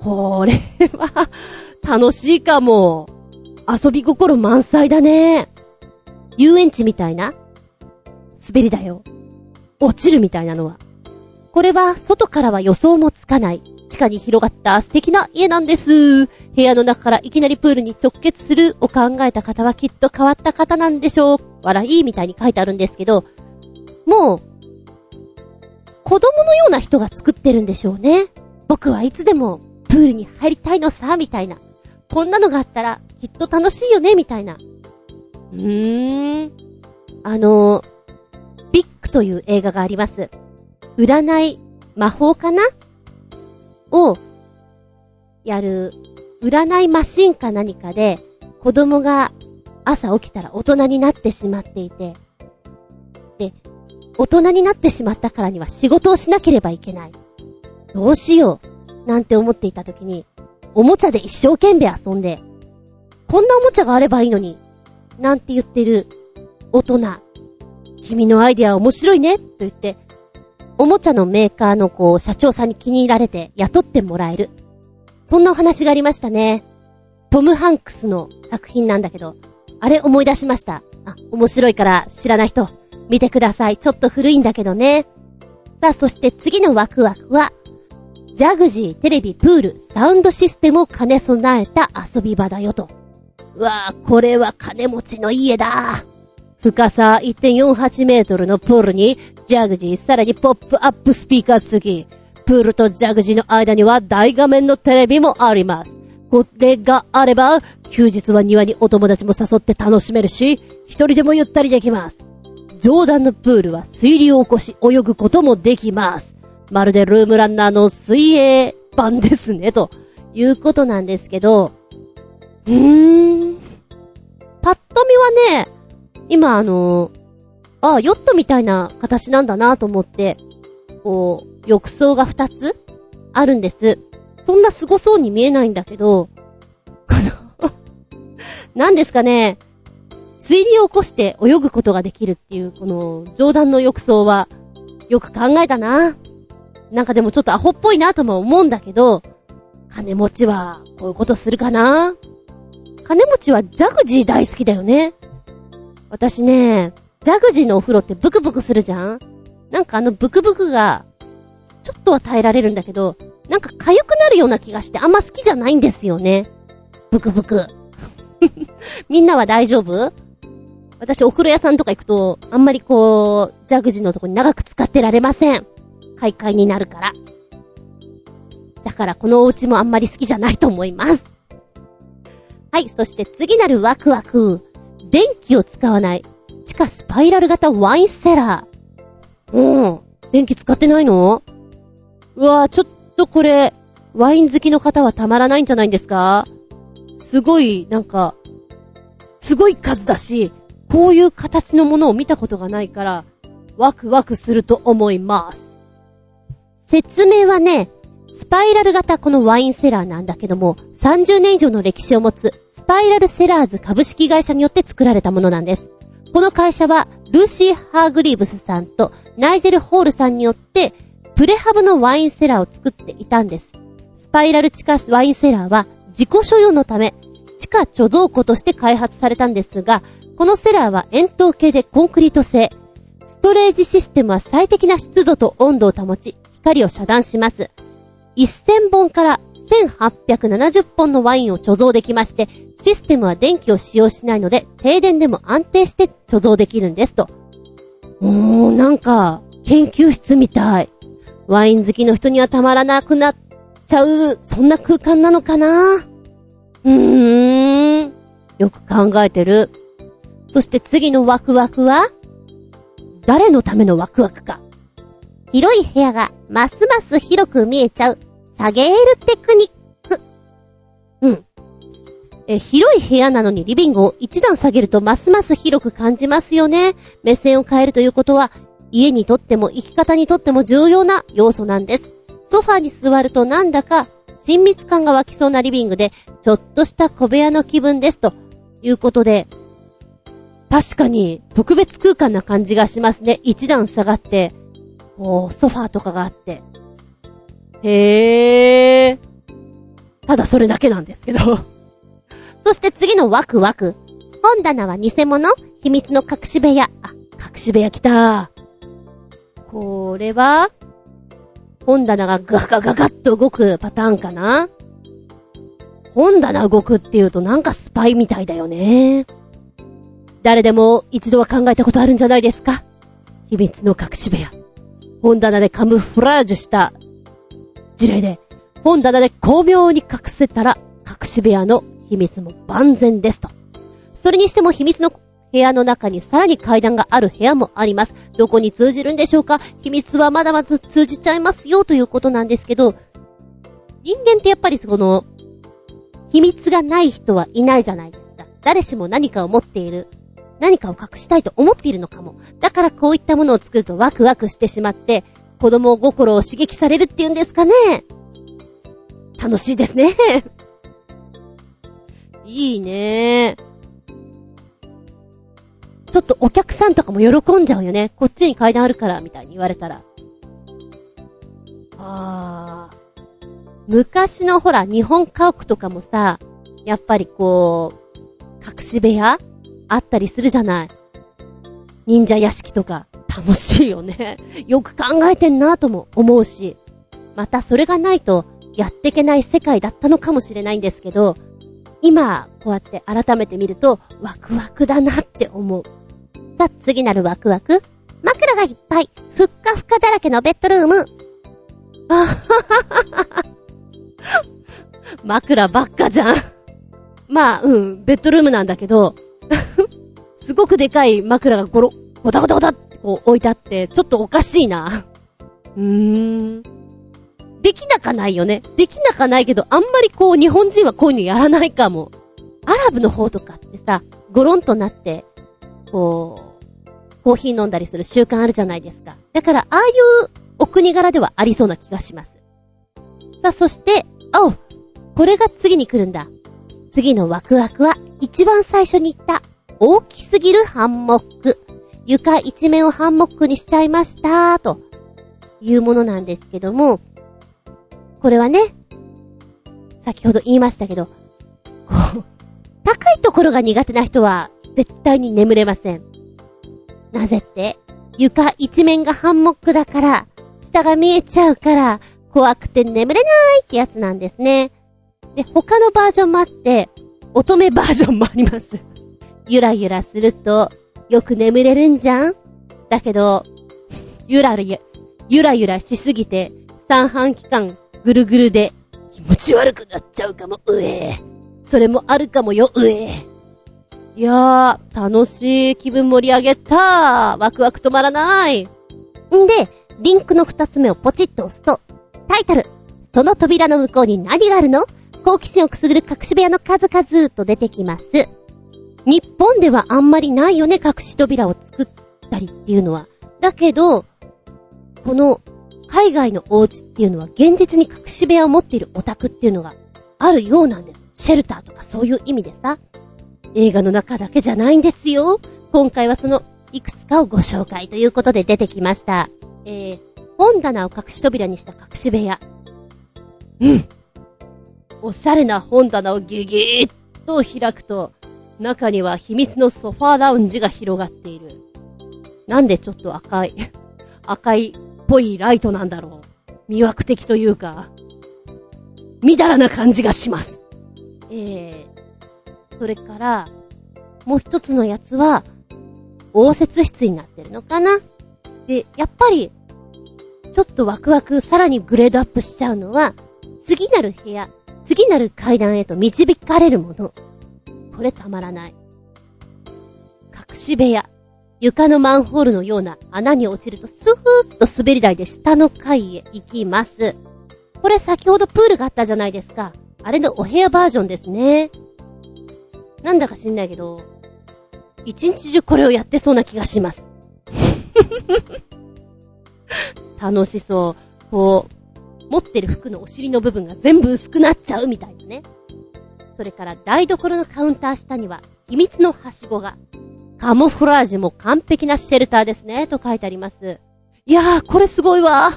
これは、楽しいかも。遊び心満載だね。遊園地みたいな滑り台を。落ちるみたいなのは。これは、外からは予想もつかない。地下に広がった素敵な家なんです。部屋の中からいきなりプールに直結するを考えた方はきっと変わった方なんでしょう。笑いみたいに書いてあるんですけど、もう、子供のような人が作ってるんでしょうね。僕はいつでもプールに入りたいのさ、みたいな。こんなのがあったらきっと楽しいよね、みたいな。うーん。あの、ビッグという映画があります。占い、魔法かな？を、やる、占いマシンか何かで、子供が朝起きたら大人になってしまっていて、で、大人になってしまったからには仕事をしなければいけない。どうしよう、なんて思っていた時に、おもちゃで一生懸命遊んで、こんなおもちゃがあればいいのに、なんて言ってる大人。君のアイデア面白いね、と言って、おもちゃのメーカーのこう、社長さんに気に入られて雇ってもらえる。そんなお話がありましたね。トム・ハンクスの作品なんだけど、あれ思い出しました。あ、面白いから知らない人、見てください。ちょっと古いんだけどね。さあ、そして次のワクワクは、ジャグジー、テレビ、プール、サウンドシステムを兼ね備えた遊び場だよと。うわぁ、これは金持ちの家だ。深さ1.48メートルのプールに、ジャグジー、さらにポップアップスピーカー付き。プールとジャグジーの間には大画面のテレビもあります。これがあれば、休日は庭にお友達も誘って楽しめるし、一人でもゆったりできます。上段のプールは水流を起こし泳ぐこともできます。まるでルームランナーの水泳版ですね、ということなんですけど、うーん。パッと見はね、今あのー、ああヨットみたいな形なんだなと思って、こう、浴槽が2つあるんです。そんな凄そうに見えないんだけど、あの *laughs* 何ですかね、水流を起こして泳ぐことができるっていう、この、上段の浴槽は、よく考えたな。なんかでもちょっとアホっぽいなとも思うんだけど、金持ちは、こういうことするかな金持ちはジャグジー大好きだよね。私ね、ジャグジーのお風呂ってブクブクするじゃん？なんかあのブクブクが、ちょっとは耐えられるんだけど、なんか痒くなるような気がしてあんま好きじゃないんですよね。ブクブク。*laughs* みんなは大丈夫？私お風呂屋さんとか行くと、あんまりこう、ジャグジーのとこに長く使ってられません。買い替えになるから。だからこのお家もあんまり好きじゃないと思います。はい、そして次なるワクワク。電気を使わない。地下スパイラル型ワインセラー。うん。電気使ってないの？うわぁ、ちょっとこれ、ワイン好きの方はたまらないんじゃないんですか？すごい、なんか、すごい数だし、こういう形のものを見たことがないから、ワクワクすると思います。説明はね、スパイラル型このワインセラーなんだけども、30年以上の歴史を持つスパイラルセラーズ株式会社によって作られたものなんです。この会社は、ルーシー・ハーグリーブスさんとナイジェル・ホールさんによって、プレハブのワインセラーを作っていたんです。スパイラル地下ワインセラーは自己所有のため、地下貯蔵庫として開発されたんですが、このセラーは円筒形でコンクリート製。ストレージシステムは最適な湿度と温度を保ち、光を遮断します。1000本から1870本のワインを貯蔵できまして、システムは電気を使用しないので、停電でも安定して貯蔵できるんですと。おー、なんか、研究室みたい。ワイン好きの人にはたまらなくなっちゃう、そんな空間なのかな？うーん。よく考えてる。そして次のワクワクは？誰のためのワクワクか。広い部屋がますます広く見えちゃう下げるテクニック。うん。え、広い部屋なのにリビングを一段下げるとますます広く感じますよね。目線を変えるということは、家にとっても生き方にとっても重要な要素なんです。ソファーに座るとなんだか親密感が湧きそうなリビングで、ちょっとした小部屋の気分です。ということで、確かに、特別空間な感じがしますね。一段下がって、こう、ソファーとかがあって。へー。ただそれだけなんですけどそして次のワクワク。本棚は偽物秘密の隠し部屋。あ、隠し部屋来た。これは本棚がガガガガッと動くパターンかな本棚動くっていうとなんかスパイみたいだよね。誰でも一度は考えたことあるんじゃないですか秘密の隠し部屋。本棚でカムフラージュした事例で、本棚で巧妙に隠せたら隠し部屋の秘密も万全ですと。それにしても秘密の部屋の中にさらに階段がある部屋もあります。どこに通じるんでしょうか？秘密はまだまだ通じちゃいますよということなんですけど、人間ってやっぱりその、秘密がない人はいないじゃないですか。誰しも何かを持っている。何かを隠したいと思っているのかも。だからこういったものを作るとワクワクしてしまって、子供心を刺激されるっていうんですかね。楽しいですね。*laughs* いいねちょっとお客さんとかも喜んじゃうよね。こっちに階段あるから、みたいに言われたら。あー。昔のほら、日本家屋とかもさ、やっぱりこう、隠し部屋あったりするじゃない。忍者屋敷とか、楽しいよね。*laughs* よく考えてんなとも思うし。またそれがないと、やっていけない世界だったのかもしれないんですけど、今、こうやって改めて見ると、ワクワクだなって思う。さあ、次なるワクワク枕がいっぱい、ふっかふかだらけのベッドルーム。あはははは。枕ばっかじゃん。まあ、うん、ベッドルームなんだけど、*laughs* すごくでかい枕がゴロ、ゴタゴタゴタこう置いてあって、ちょっとおかしいな。うーん。できなかないよね。できなかないけど、あんまりこう日本人はこういうのやらないかも。アラブの方とかってさ、ゴロンとなって、こう、コーヒー飲んだりする習慣あるじゃないですか。だから、ああいうお国柄ではありそうな気がします。さあ、そして、おうこれが次に来るんだ。次のワクワクは、一番最初に言った、大きすぎるハンモック。床一面をハンモックにしちゃいました、というものなんですけども、これはね、先ほど言いましたけど、こう、高いところが苦手な人は、絶対に眠れません。なぜって、床一面がハンモックだから、下が見えちゃうから、怖くて眠れないってやつなんですね。で、他のバージョンもあって、乙女バージョンもあります。ゆらゆらすると、よく眠れるんじゃん？だけど、ゆらゆら、ゆらゆらしすぎて、三半期間ぐるぐるで気持ち悪くなっちゃうかも、うえそれもあるかもよ、うえいやー、楽しい気分盛り上げた。ワクワク止まらない。んで、リンクの二つ目をポチッと押すと、タイトル、その扉の向こうに何があるの？好奇心をくすぐる隠し部屋の数々と出てきます。日本ではあんまりないよね、隠し扉を作ったりっていうのは。だけど、この海外のお家っていうのは現実に隠し部屋を持っているオタクっていうのがあるようなんです。シェルターとかそういう意味でさ。映画の中だけじゃないんですよ。今回はそのいくつかをご紹介ということで出てきました。えー、本棚を隠し扉にした隠し部屋。うん。おしゃれな本棚をギュギーッと開くと、中には秘密のソファーラウンジが広がっている。なんでちょっと赤い、*laughs* 赤いっぽいライトなんだろう。魅惑的というか、みだらな感じがします。えー、それから、もう一つのやつは、応接室になってるのかな？で、やっぱり、ちょっとワクワクさらにグレードアップしちゃうのは、次なる部屋、次なる階段へと導かれるもの。これたまらない。隠し部屋。床のマンホールのような穴に落ちるとスーッと滑り台で下の階へ行きます。これ先ほどプールがあったじゃないですか。あれのお部屋バージョンですね。なんだか知んないけど、一日中これをやってそうな気がします。*laughs* 楽しそう。こう、持ってる服のお尻の部分が全部薄くなっちゃうみたいなね。それから台所のカウンター下には秘密のはしごが。カモフラージュも完璧なシェルターですね、と書いてあります。いやー、これすごいわ。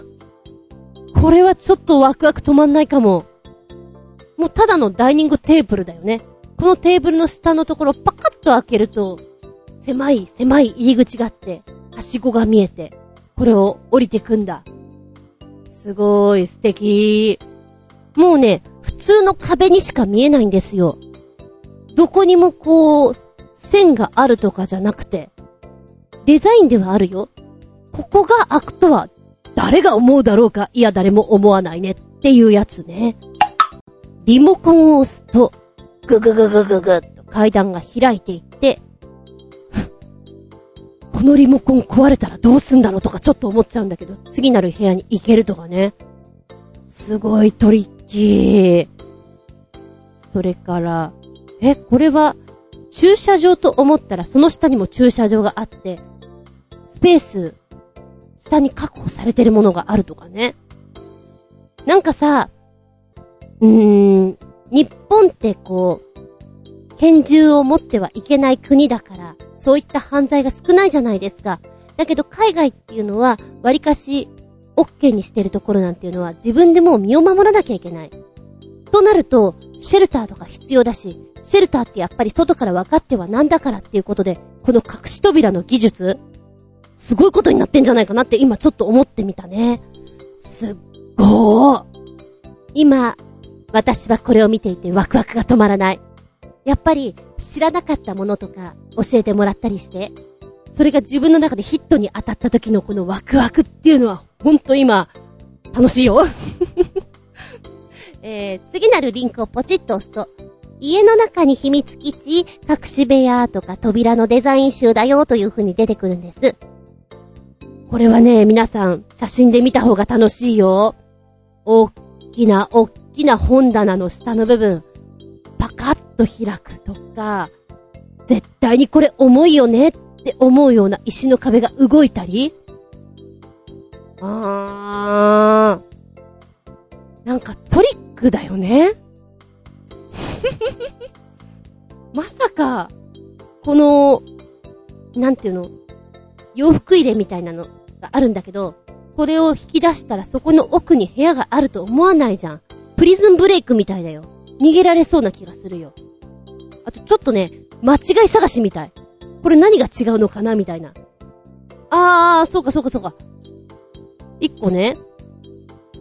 これはちょっとワクワク止まんないかも。もうただのダイニングテーブルだよね。このテーブルの下のところパカッと開けると、狭い狭い入り口があって、はしごが見えて、これを降りてくんだ。すごい素敵。もうね、通の壁にしか見えないんですよ。どこにもこう、線があるとかじゃなくて、デザインではあるよ。ここが開くとは、誰が思うだろうかいや、誰も思わないねっていうやつね。リモコンを押すと、ぐぐぐぐぐぐっと階段が開いていって、*laughs* このリモコン壊れたらどうすんだろうとかちょっと思っちゃうんだけど、次なる部屋に行けるとかね。すごいトリッキー。それから、え、これは、駐車場と思ったらその下にも駐車場があって、スペース、下に確保されてるものがあるとかね。なんかさ、うーん、日本ってこう、拳銃を持ってはいけない国だから、そういった犯罪が少ないじゃないですか。だけど海外っていうのは、割かし、OK にしてるところなんていうのは自分でもう身を守らなきゃいけない。となると、シェルターとか必要だし、シェルターってやっぱり外から分かってはなんだからっていうことで、この隠し扉の技術、すごいことになってんじゃないかなって今ちょっと思ってみたね。すっごー。今、私はこれを見ていてワクワクが止まらない。やっぱり知らなかったものとか教えてもらったりして、それが自分の中でヒットに当たった時のこのワクワクっていうのは、ほんと今、楽しいよ。*laughs* えー、次なるリンクをポチッと押すと、家の中に秘密基地、隠し部屋とか扉のデザイン集だよという風に出てくるんです。これはね、皆さん、写真で見た方が楽しいよ。おっきな、おっきな本棚の下の部分、パカッと開くとか、絶対にこれ重いよねって思うような石の壁が動いたり、あー、なんかトリックだよね。*laughs* まさか、この、なんていうの、洋服入れみたいなのがあるんだけど、これを引き出したらそこの奥に部屋があると思わないじゃん。プリズンブレイクみたいだよ。逃げられそうな気がするよ。あとちょっとね、間違い探しみたい。これ何が違うのかなみたいな。あー、そうかそうかそうか。一個ね、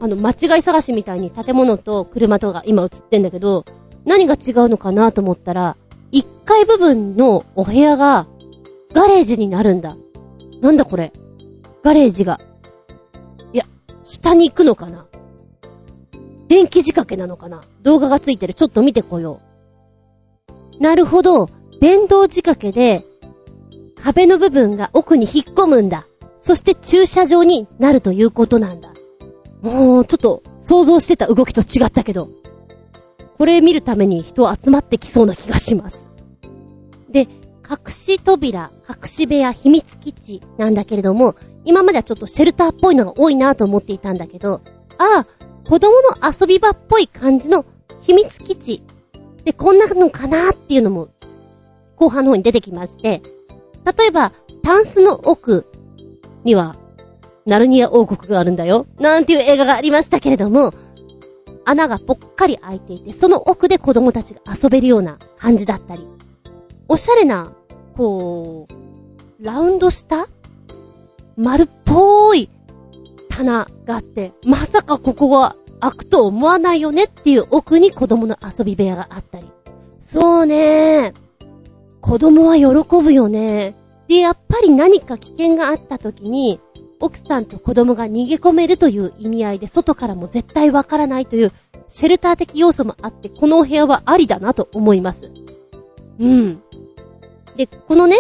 あの、間違い探しみたいに建物と車とか今映ってんだけど、何が違うのかなと思ったら、一階部分のお部屋が、ガレージになるんだ。なんだこれ。ガレージが。いや、下に行くのかな電気仕掛けなのかな動画がついてる。ちょっと見てこよう。なるほど。電動仕掛けで、壁の部分が奥に引っ込むんだ。そして駐車場になるということなんだ。もう、ちょっと、想像してた動きと違ったけど。これ見るために人集まってきそうな気がします。で、隠し扉、隠し部屋、秘密基地なんだけれども、今まではちょっとシェルターっぽいのが多いなと思っていたんだけど、ああ、子供の遊び場っぽい感じの秘密基地。で、こんなのかなっていうのも、後半の方に出てきまして、例えば、タンスの奥には、ナルニア王国があるんだよ。なんていう映画がありましたけれども、穴がぽっかり開いていて、その奥で子供たちが遊べるような感じだったり、おしゃれな、こう、ラウンドした丸っぽい棚があって、まさかここが開くと思わないよねっていう奥に子供の遊び部屋があったり。そうね子供は喜ぶよね。で、やっぱり何か危険があった時に、奥さんと子供が逃げ込めるという意味合いで外からも絶対わからないというシェルター的要素もあって、このお部屋はありだなと思います。うん。で、このね、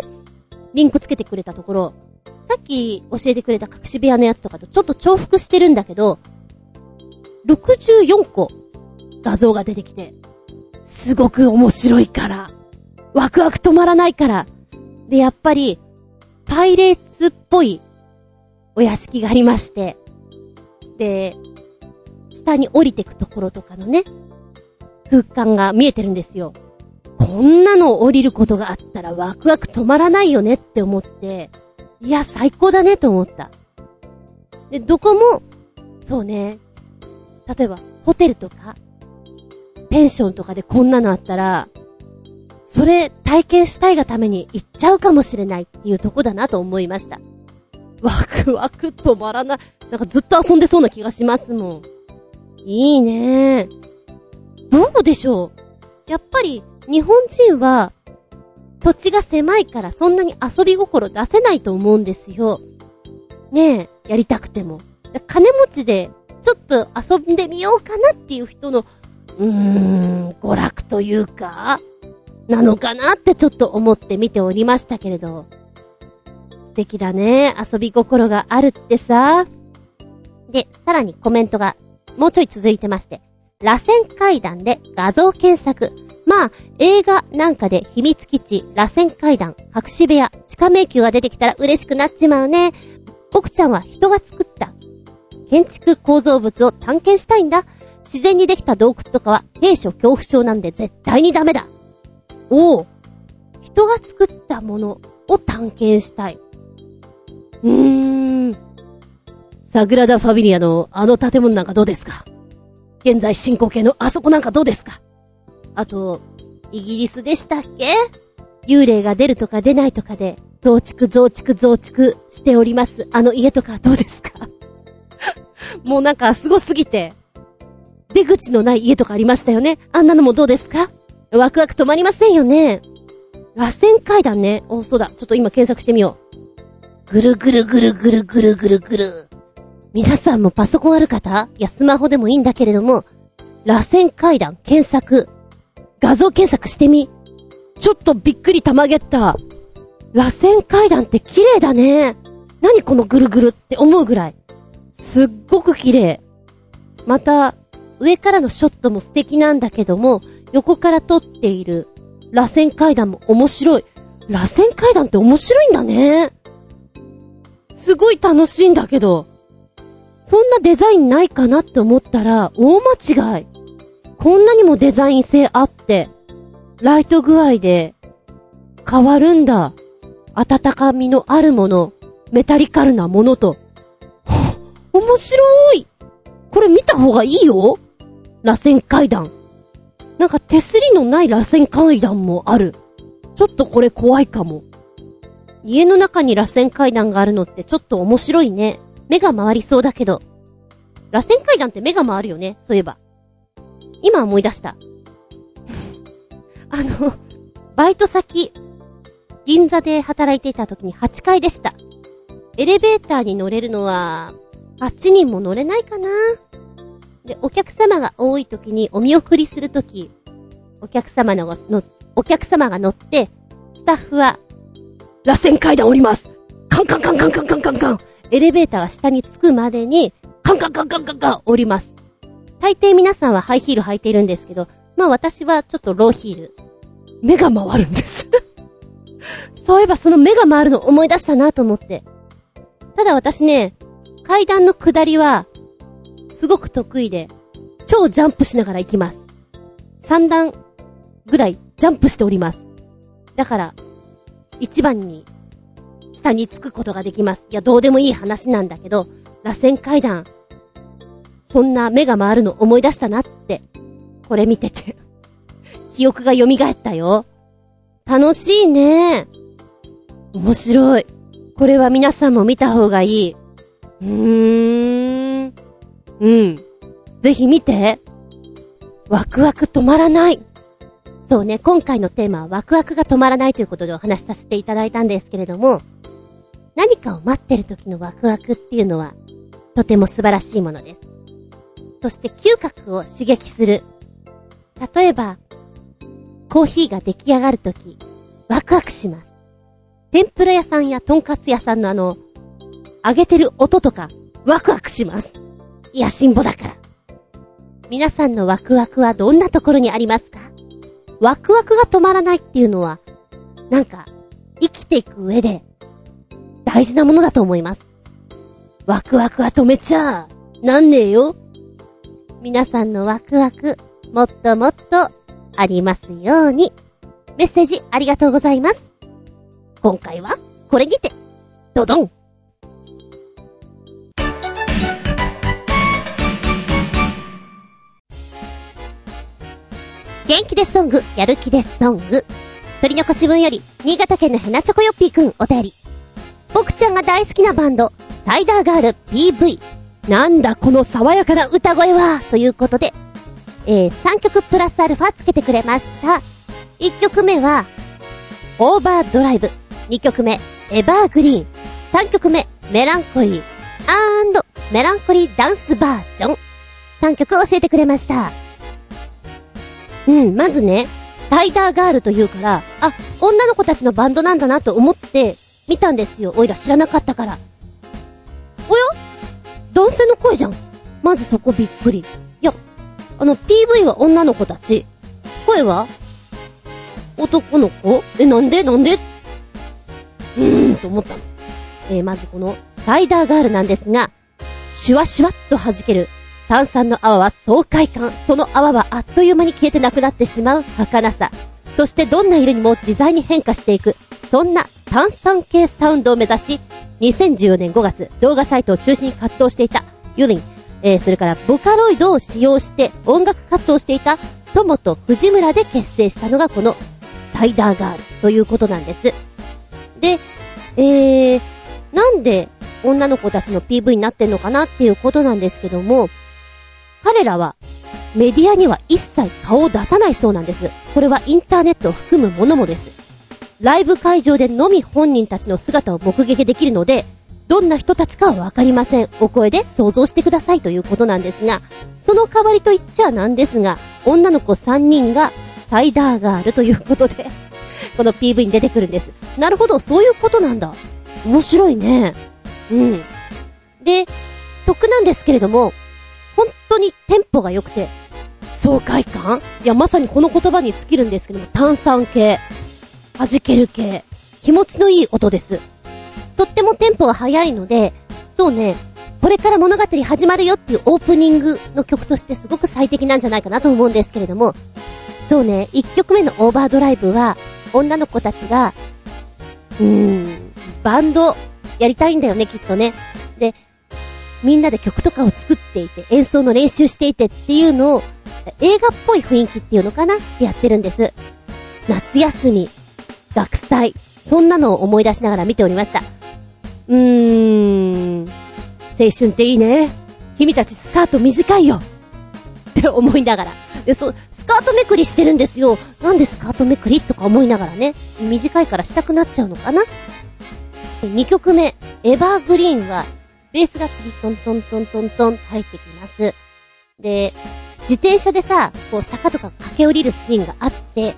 リンクつけてくれたところ、さっき教えてくれた隠し部屋のやつとかとちょっと重複してるんだけど、64個画像が出てきて、すごく面白いから、ワクワク止まらないから、で、やっぱり、パイレーツっぽいお屋敷がありまして、で、下に降りてくところとかのね、空間が見えてるんですよ。こんなの降りることがあったらワクワク止まらないよねって思って、いや、最高だねと思った。で、どこも、そうね、例えば、ホテルとか、ペンションとかでこんなのあったら、それ体験したいがために行っちゃうかもしれないっていうとこだなと思いました。ワクワク止まらない。なんかずっと遊んでそうな気がしますもん。いいねどうでしょうやっぱり日本人は土地が狭いからそんなに遊び心出せないと思うんですよ。ねえ、やりたくても。金持ちでちょっと遊んでみようかなっていう人の、うーん、娯楽というか、なのかなってちょっと思って見ておりましたけれど。素敵だね。遊び心があるってさ。で、さらにコメントがもうちょい続いてまして。螺旋階段で画像検索。まあ、映画なんかで秘密基地、螺旋階段、隠し部屋、地下迷宮が出てきたら嬉しくなっちまうね。僕ちゃんは人が作った建築構造物を探検したいんだ。自然にできた洞窟とかは兵所恐怖症なんで絶対にダメだ。おお。人が作ったものを探検したい。うーん。サグラダ・ファビリアのあの建物なんかどうですか？現在進行形のあそこなんかどうですか？あと、イギリスでしたっけ？幽霊が出るとか出ないとかで、増築増築増築しております。あの家とかどうですか？*laughs* もうなんかすごすぎて、出口のない家とかありましたよね。あんなのもどうですか？ワクワク止まりませんよね。螺旋階段ね。お、そうだ。ちょっと今検索してみよう。ぐるぐるぐるぐるぐるぐるぐる。皆さんもパソコンある方？いや、スマホでもいいんだけれども、螺旋階段検索。画像検索してみ。ちょっとびっくりたまげった。螺旋階段って綺麗だね。何このぐるぐるって思うぐらい。すっごく綺麗。また、上からのショットも素敵なんだけども、横から撮っている螺旋階段も面白い。螺旋階段って面白いんだね。すごい楽しいんだけど、そんなデザインないかなって思ったら、大間違い。こんなにもデザイン性あって、ライト具合で、変わるんだ。温かみのあるもの、メタリカルなものと。*laughs* 面白いこれ見た方がいいよ螺旋階段。なんか手すりのない螺旋階段もある。ちょっとこれ怖いかも。家の中に螺旋階段があるのってちょっと面白いね。目が回りそうだけど。螺旋階段って目が回るよね、そういえば。今思い出した。*laughs* あの、バイト先、銀座で働いていた時に8階でした。エレベーターに乗れるのは、8人も乗れないかなで、お客様が多い時にお見送りするとき、お客様の、の、お客様が乗って、スタッフは、螺旋階段降りますカンカンカンカンカンカンカンカンエレベーターが下に着くまでに、カンカンカンカンカンカン降ります。大抵皆さんはハイヒール履いているんですけど、まあ私はちょっとローヒール。目が回るんです *laughs* そういえばその目が回るの思い出したなと思って。ただ私ね、階段の下りは、すごく得意で、超ジャンプしながら行きます。3段ぐらいジャンプしております。だから、一番に、下に着くことができます。いや、どうでもいい話なんだけど、螺旋階段、そんな目が回るの思い出したなって、これ見てて *laughs* 記憶が蘇ったよ。楽しいね。面白い。これは皆さんも見た方がいい。うーん。うん。ぜひ見て。ワクワク止まらない。そうね、今回のテーマはワクワクが止まらないということでお話しさせていただいたんですけれども、何かを待ってる時のワクワクっていうのは、とても素晴らしいものです。そして嗅覚を刺激する。例えば、コーヒーが出来上がるとき、ワクワクします。天ぷら屋さんやとんかつ屋さんのあの、上げてる音とか、ワクワクします。いや、しんぼだから。皆さんのワクワクはどんなところにありますか？ワクワクが止まらないっていうのは、なんか、生きていく上で、大事なものだと思います。ワクワクは止めちゃ、なんねえよ。皆さんのワクワク、もっともっと、ありますように。メッセージありがとうございます。今回は、これにて、ドドン元気ですソング、やる気ですソング。鳥の腰分より、新潟県のヘナチョコヨッピーくんお便り。僕ちゃんが大好きなバンド、タイダーガール PV。なんだこの爽やかな歌声はということで、えー、3曲プラスアルファつけてくれました。1曲目は、オーバードライブ。2曲目、エバーグリーン。3曲目、メランコリー。アンド、メランコリーダンスバージョン。3曲教えてくれました。うん、まずね、サイダーガールというから、あ、女の子たちのバンドなんだなと思って見たんですよ。おいら知らなかったから。おや男性の声じゃん。まずそこびっくり。いや、あの、PV は女の子たち。声は？男の子？え、なんで？なんで？うーん、と思ったの。えー、まずこの、サイダーガールなんですが、シュワシュワっと弾ける炭酸の泡は爽快感。その泡はあっという間に消えてなくなってしまう儚さ。そしてどんな色にも自在に変化していく。そんな炭酸系サウンドを目指し、2014年5月、動画サイトを中心に活動していたユリン、えー、それからボカロイドを使用して音楽活動していた友と藤村で結成したのがこのサイダーガールということなんです。で、えー、なんで女の子たちの PV になってんのかなっていうことなんですけども、彼らはメディアには一切顔を出さないそうなんです。これはインターネットを含むものもです。ライブ会場でのみ本人たちの姿を目撃できるので、どんな人たちかはわかりません。お声で想像してくださいということなんですが、その代わりと言っちゃなんですが、女の子3人がサイダーガールということで *laughs* この PV に出てくるんです。なるほど、そういうことなんだ。面白いね。うん。で、曲なんですけれども、本当にテンポが良くて、爽快感？いや、まさにこの言葉に尽きるんですけども、炭酸系、弾ける系、気持ちのいい音です。とってもテンポが速いので、そうね、これから物語始まるよっていうオープニングの曲としてすごく最適なんじゃないかなと思うんですけれども、そうね、1曲目のオーバードライブは、女の子たちが、うーん、バンドやりたいんだよね、きっとね。で、みんなで曲とかを作っていて、演奏の練習していてっていうのを、映画っぽい雰囲気っていうのかな？ってやってるんです。夏休み、学祭、そんなのを思い出しながら見ておりました。うーん、青春っていいね。君たちスカート短いよって思いながら。で、そ、スカートめくりしてるんですよ。なんでスカートめくりとか思いながらね。短いからしたくなっちゃうのかな ?2 曲目、エバーグリーンはベースがトントントントントンって入ってきます。で、自転車でさ、こう坂とか駆け下りるシーンがあって、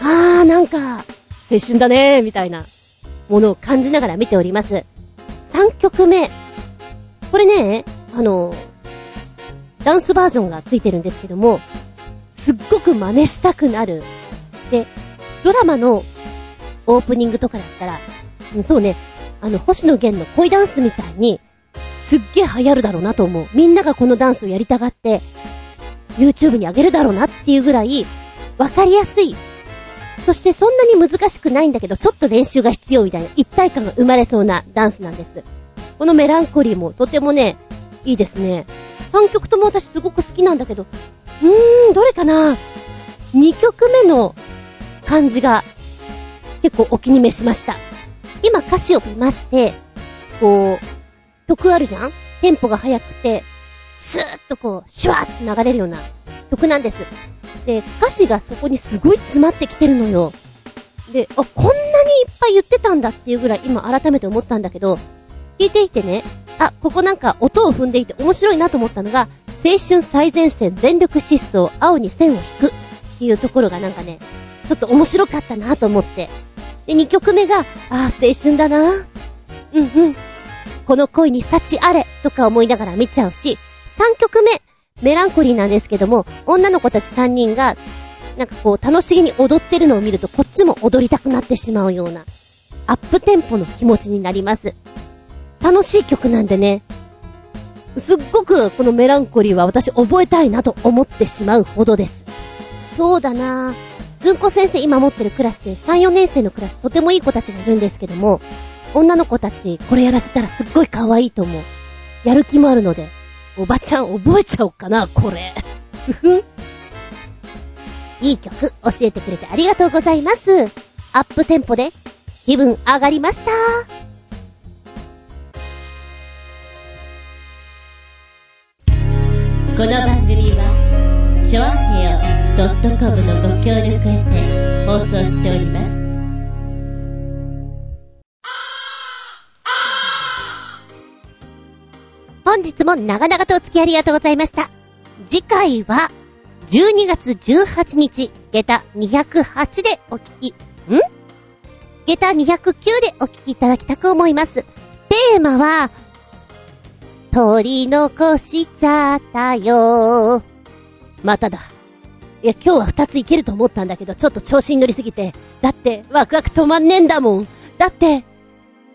あーなんか、青春だねー、みたいなものを感じながら見ております。3曲目。これね、あの、ダンスバージョンがついてるんですけども、すっごく真似したくなる。で、ドラマのオープニングとかだったら、そうね、あの、星野源の恋ダンスみたいに、すっげえ流行るだろうなと思う。みんながこのダンスをやりたがって、YouTube に上げるだろうなっていうぐらい、わかりやすい。そしてそんなに難しくないんだけど、ちょっと練習が必要みたいな一体感が生まれそうなダンスなんです。このメランコリーもとてもね、いいですね。3曲とも私すごく好きなんだけど、うーん、どれかな ?2 曲目の感じが結構お気に召しました。今歌詞を見まして、こう、曲あるじゃん？テンポが速くて、スーッとこう、シュワーって流れるような曲なんです。で、歌詞がそこにすごい詰まってきてるのよ。で、あ、こんなにいっぱい言ってたんだっていうぐらい今改めて思ったんだけど、聞いていてね、あ、ここなんか音を踏んでいて面白いなと思ったのが、青春最前線全力疾走青に線を引くっていうところがなんかね、ちょっと面白かったなと思って。で、2曲目が、ああ、青春だなうんうん。この恋に幸あれとか思いながら見ちゃうし、3曲目、メランコリーなんですけども、女の子たち3人が、なんかこう楽しげに踊ってるのを見るとこっちも踊りたくなってしまうような、アップテンポの気持ちになります。楽しい曲なんでね、すっごくこのメランコリーは私覚えたいなと思ってしまうほどです。そうだなずずんこ先生今持ってるクラスで3、4年生のクラスとてもいい子たちがいるんですけども、女の子たちこれやらせたらすっごい可愛いと思う。やる気もあるので、おばちゃん覚えちゃおうかな、これ。ふふん。いい曲教えてくれてありがとうございます。アップテンポで気分上がりました。この番組は、ちょあへよ .com のご協力へて放送しております。本日も長々とお付き合いありがとうございました。次回は、12月18日、下駄208でお聞き、ん？下駄209でお聞きいただきたく思います。テーマは、取り残しちゃったよまただ。いや、今日は2ついけると思ったんだけど、ちょっと調子に乗りすぎて。だって、ワクワク止まんねえんだもん。だって、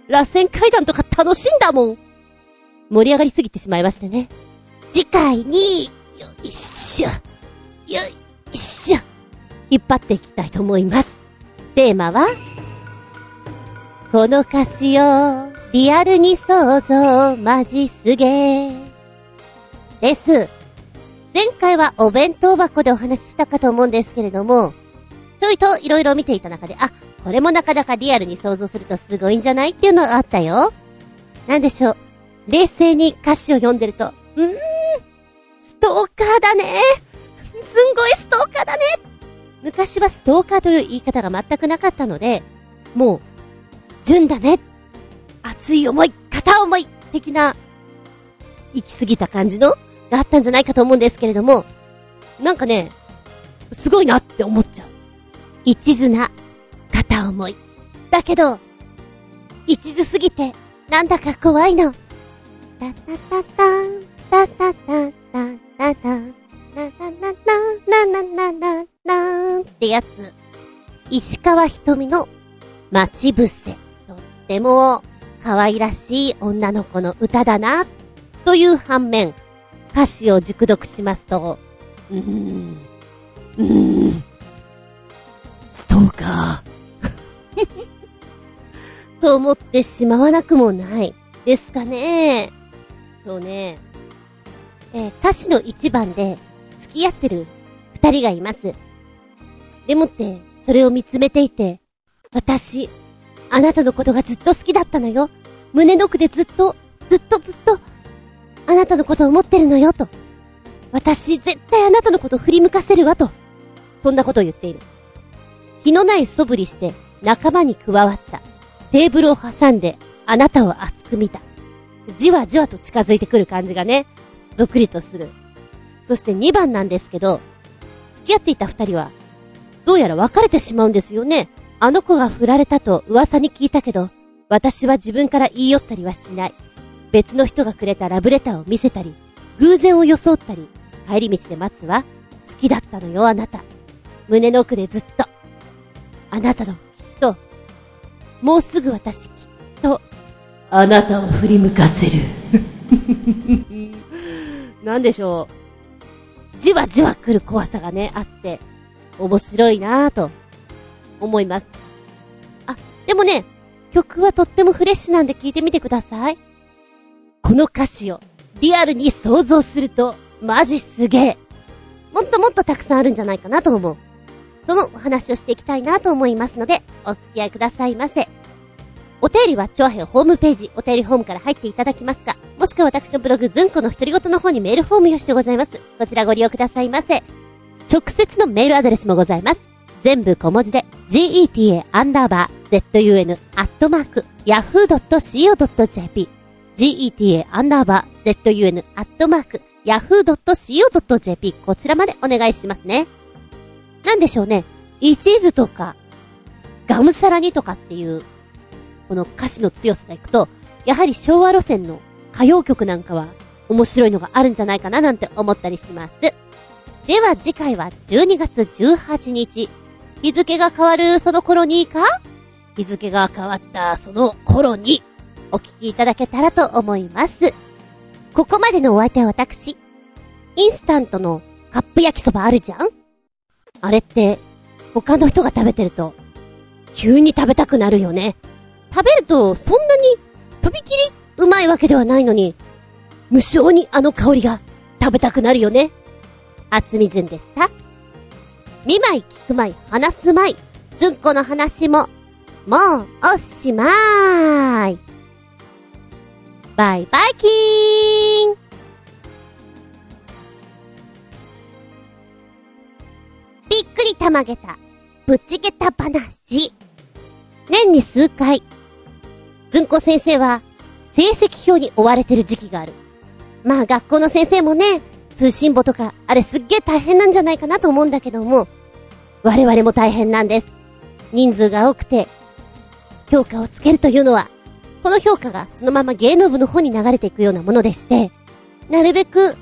螺旋階段とか楽しいんだもん。盛り上がりすぎてしまいましてね。次回に、よいしょ。よいしょ。引っ張っていきたいと思います。テーマは、この歌詞をリアルに想像マジすげー。です。前回はお弁当箱でお話ししたかと思うんですけれども、ちょいと色々見ていた中で、あ、これもなかなかリアルに想像するとすごいんじゃない？っていうのがあったよ。なんでしょう？冷静に歌詞を読んでると、うーん、ストーカーだねすんごいストーカーだね昔はストーカーという言い方が全くなかったので、もう、純だね熱い思い、片思い的な、行き過ぎた感じのがあったんじゃないかと思うんですけれども、なんかね、すごいなって思っちゃう。一途な、片思い。だけど、一途すぎて、なんだか怖いの。タタタタン、タタタタタタなななななななななってやつ。石川瞳の待ち伏せ。とっても可愛らしい女の子の歌だな、という反面、歌詞を熟読しますと、うーん、うーん、ストーカー。*laughs* と思ってしまわなくもない。ですかね。そうね。えー、歌詞の一番で、付き合ってる二人がいます。でもって、それを見つめていて、私、あなたのことがずっと好きだったのよ。胸の奥でずっと、ずっとずっと、あなたのことを思ってるのよ、と。私、絶対あなたのこと振り向かせるわ、と。そんなことを言っている。気のない素振りして、仲間に加わった。テーブルを挟んで、あなたを熱く見た。じわじわと近づいてくる感じがね、ぞくりとする。そして2番なんですけど、付き合っていた二人は、どうやら別れてしまうんですよね。あの子が振られたと噂に聞いたけど、私は自分から言い寄ったりはしない。別の人がくれたラブレターを見せたり、偶然を装ったり、帰り道で待つわ。好きだったのよ、あなた。胸の奥でずっと。あなたの、きっと、もうすぐ私、きっと、あなたを振り向かせる。*laughs* なんでしょう。じわじわ来る怖さがね、あって、面白いなぁと、思います。あ、でもね、曲はとってもフレッシュなんで聴いてみてください。この歌詞を、リアルに想像すると、マジすげえ。もっともっとたくさんあるんじゃないかなと思う。そのお話をしていきたいなと思いますので、お付き合いくださいませ。お便りは、超平ホームページ、お便りホームから入っていただきますか、もしくは私のブログ、ずんこの独り言の方にメールフォーム用してございます。こちらご利用くださいませ。直接のメールアドレスもございます。全部小文字で、geta アンダーバー zun アットマーク yahoo.co.jp geta アンダーバー zun アットマーク yahoo.co.jp こちらまでお願いしますね。なんでしょうね。一途とか、がむしゃらにとかっていうこの歌詞の強さでいくと、やはり昭和路線の歌謡曲なんかは面白いのがあるんじゃないかななんて思ったりします。では次回は12月18日。日付が変わるその頃にか？日付が変わったその頃にお聞きいただけたらと思います。ここまでのお相手は私。インスタントのカップ焼きそばあるじゃん？あれって、他の人が食べてると、急に食べたくなるよね。食べると、そんなに、とびきり、うまいわけではないのに、無性にあの香りが、食べたくなるよね。厚み順でした。見舞い、聞く舞い、話す舞い、ずんこの話も、もう、おしまーい。バイバイキーンびっくりたまげた、ぶっちげた話。年に数回、ずんこ先生は、成績表に追われてる時期がある。まあ学校の先生もね、通信簿とか、あれすっげえ大変なんじゃないかなと思うんだけども、我々も大変なんです。人数が多くて、評価をつけるというのは、この評価がそのまま芸能部の方に流れていくようなものでして、なるべく、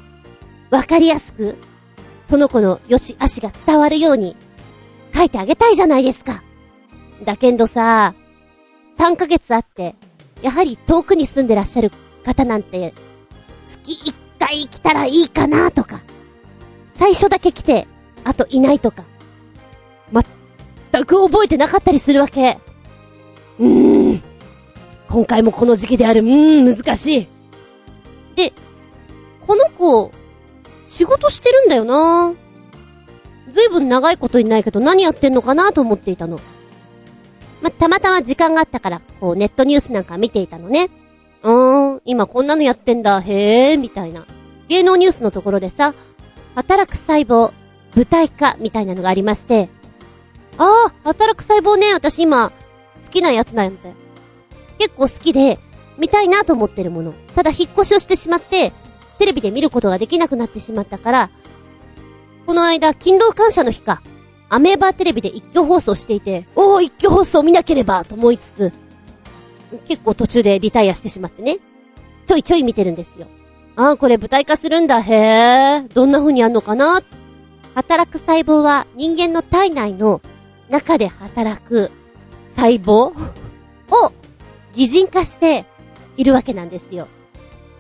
わかりやすく、その子の良し悪しが伝わるように、書いてあげたいじゃないですか。だけどさ、3ヶ月あって、やはり遠くに住んでらっしゃる方なんて、月1回来たらいいかなとか、最初だけ来て、あといないとか、ま全く覚えてなかったりするわけ。うーん。今回もこの時期である。うーん、難しい。で、この子、仕事してるんだよなずいぶん長いこといないけど何やってんのかなと思っていたの。ま、たまたま時間があったから、こうネットニュースなんか見ていたのね。うーん、今こんなのやってんだ、へえ、みたいな。芸能ニュースのところでさ、働く細胞、舞台化みたいなのがありまして、ああ、働く細胞ね、私今、好きなやつなんて。結構好きで、見たいなと思ってるもの。ただ引っ越しをしてしまって、テレビで見ることができなくなってしまったから、この間、勤労感謝の日か、アメーバーテレビで一挙放送していて、おー、一挙放送見なければと思いつつ、結構途中でリタイアしてしまってね。ちょいちょい見てるんですよ。ああ、これ舞台化するんだ、へえ。どんな風にやんのかな？働く細胞は人間の体内の中で働く細胞？を擬人化しているわけなんですよ。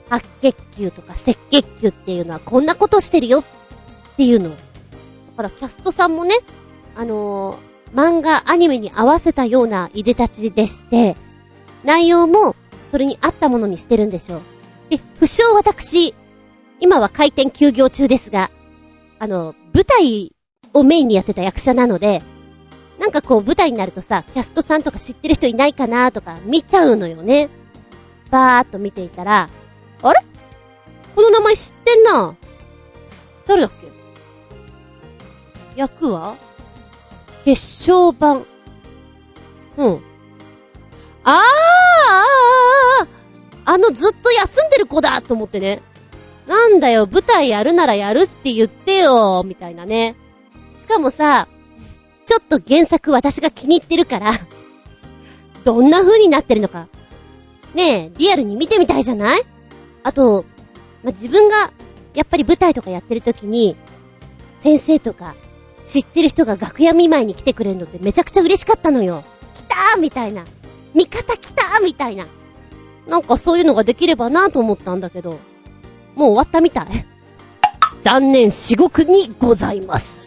白血球とか赤血球っていうのはこんなことしてるよっていうの。だからキャストさんもね、あのー、漫画、アニメに合わせたようないでたちでして、内容もそれに合ったものにしてるんでしょう。で、不詳私、今は開店休業中ですが、あの、舞台をメインにやってた役者なので、なんかこう舞台になるとさ、キャストさんとか知ってる人いないかなとか見ちゃうのよね。バーっと見ていたら、あれ？この名前知ってんな。誰だっけ？役は？決勝版。うん。あーあーあのずっと休んでる子だと思ってね。なんだよ、舞台やるならやるって言ってよ、みたいなね。しかもさ、ちょっと原作私が気に入ってるからどんな風になってるのか。ねえ、リアルに見てみたいじゃない？あと、ま自分が、やっぱり舞台とかやってる時に、先生とか、知ってる人が楽屋見舞いに来てくれるのってめちゃくちゃ嬉しかったのよ。来たーみたいな。味方来たーみたいな。なんかそういうのができればなと思ったんだけど、もう終わったみたい。残念至極にございます。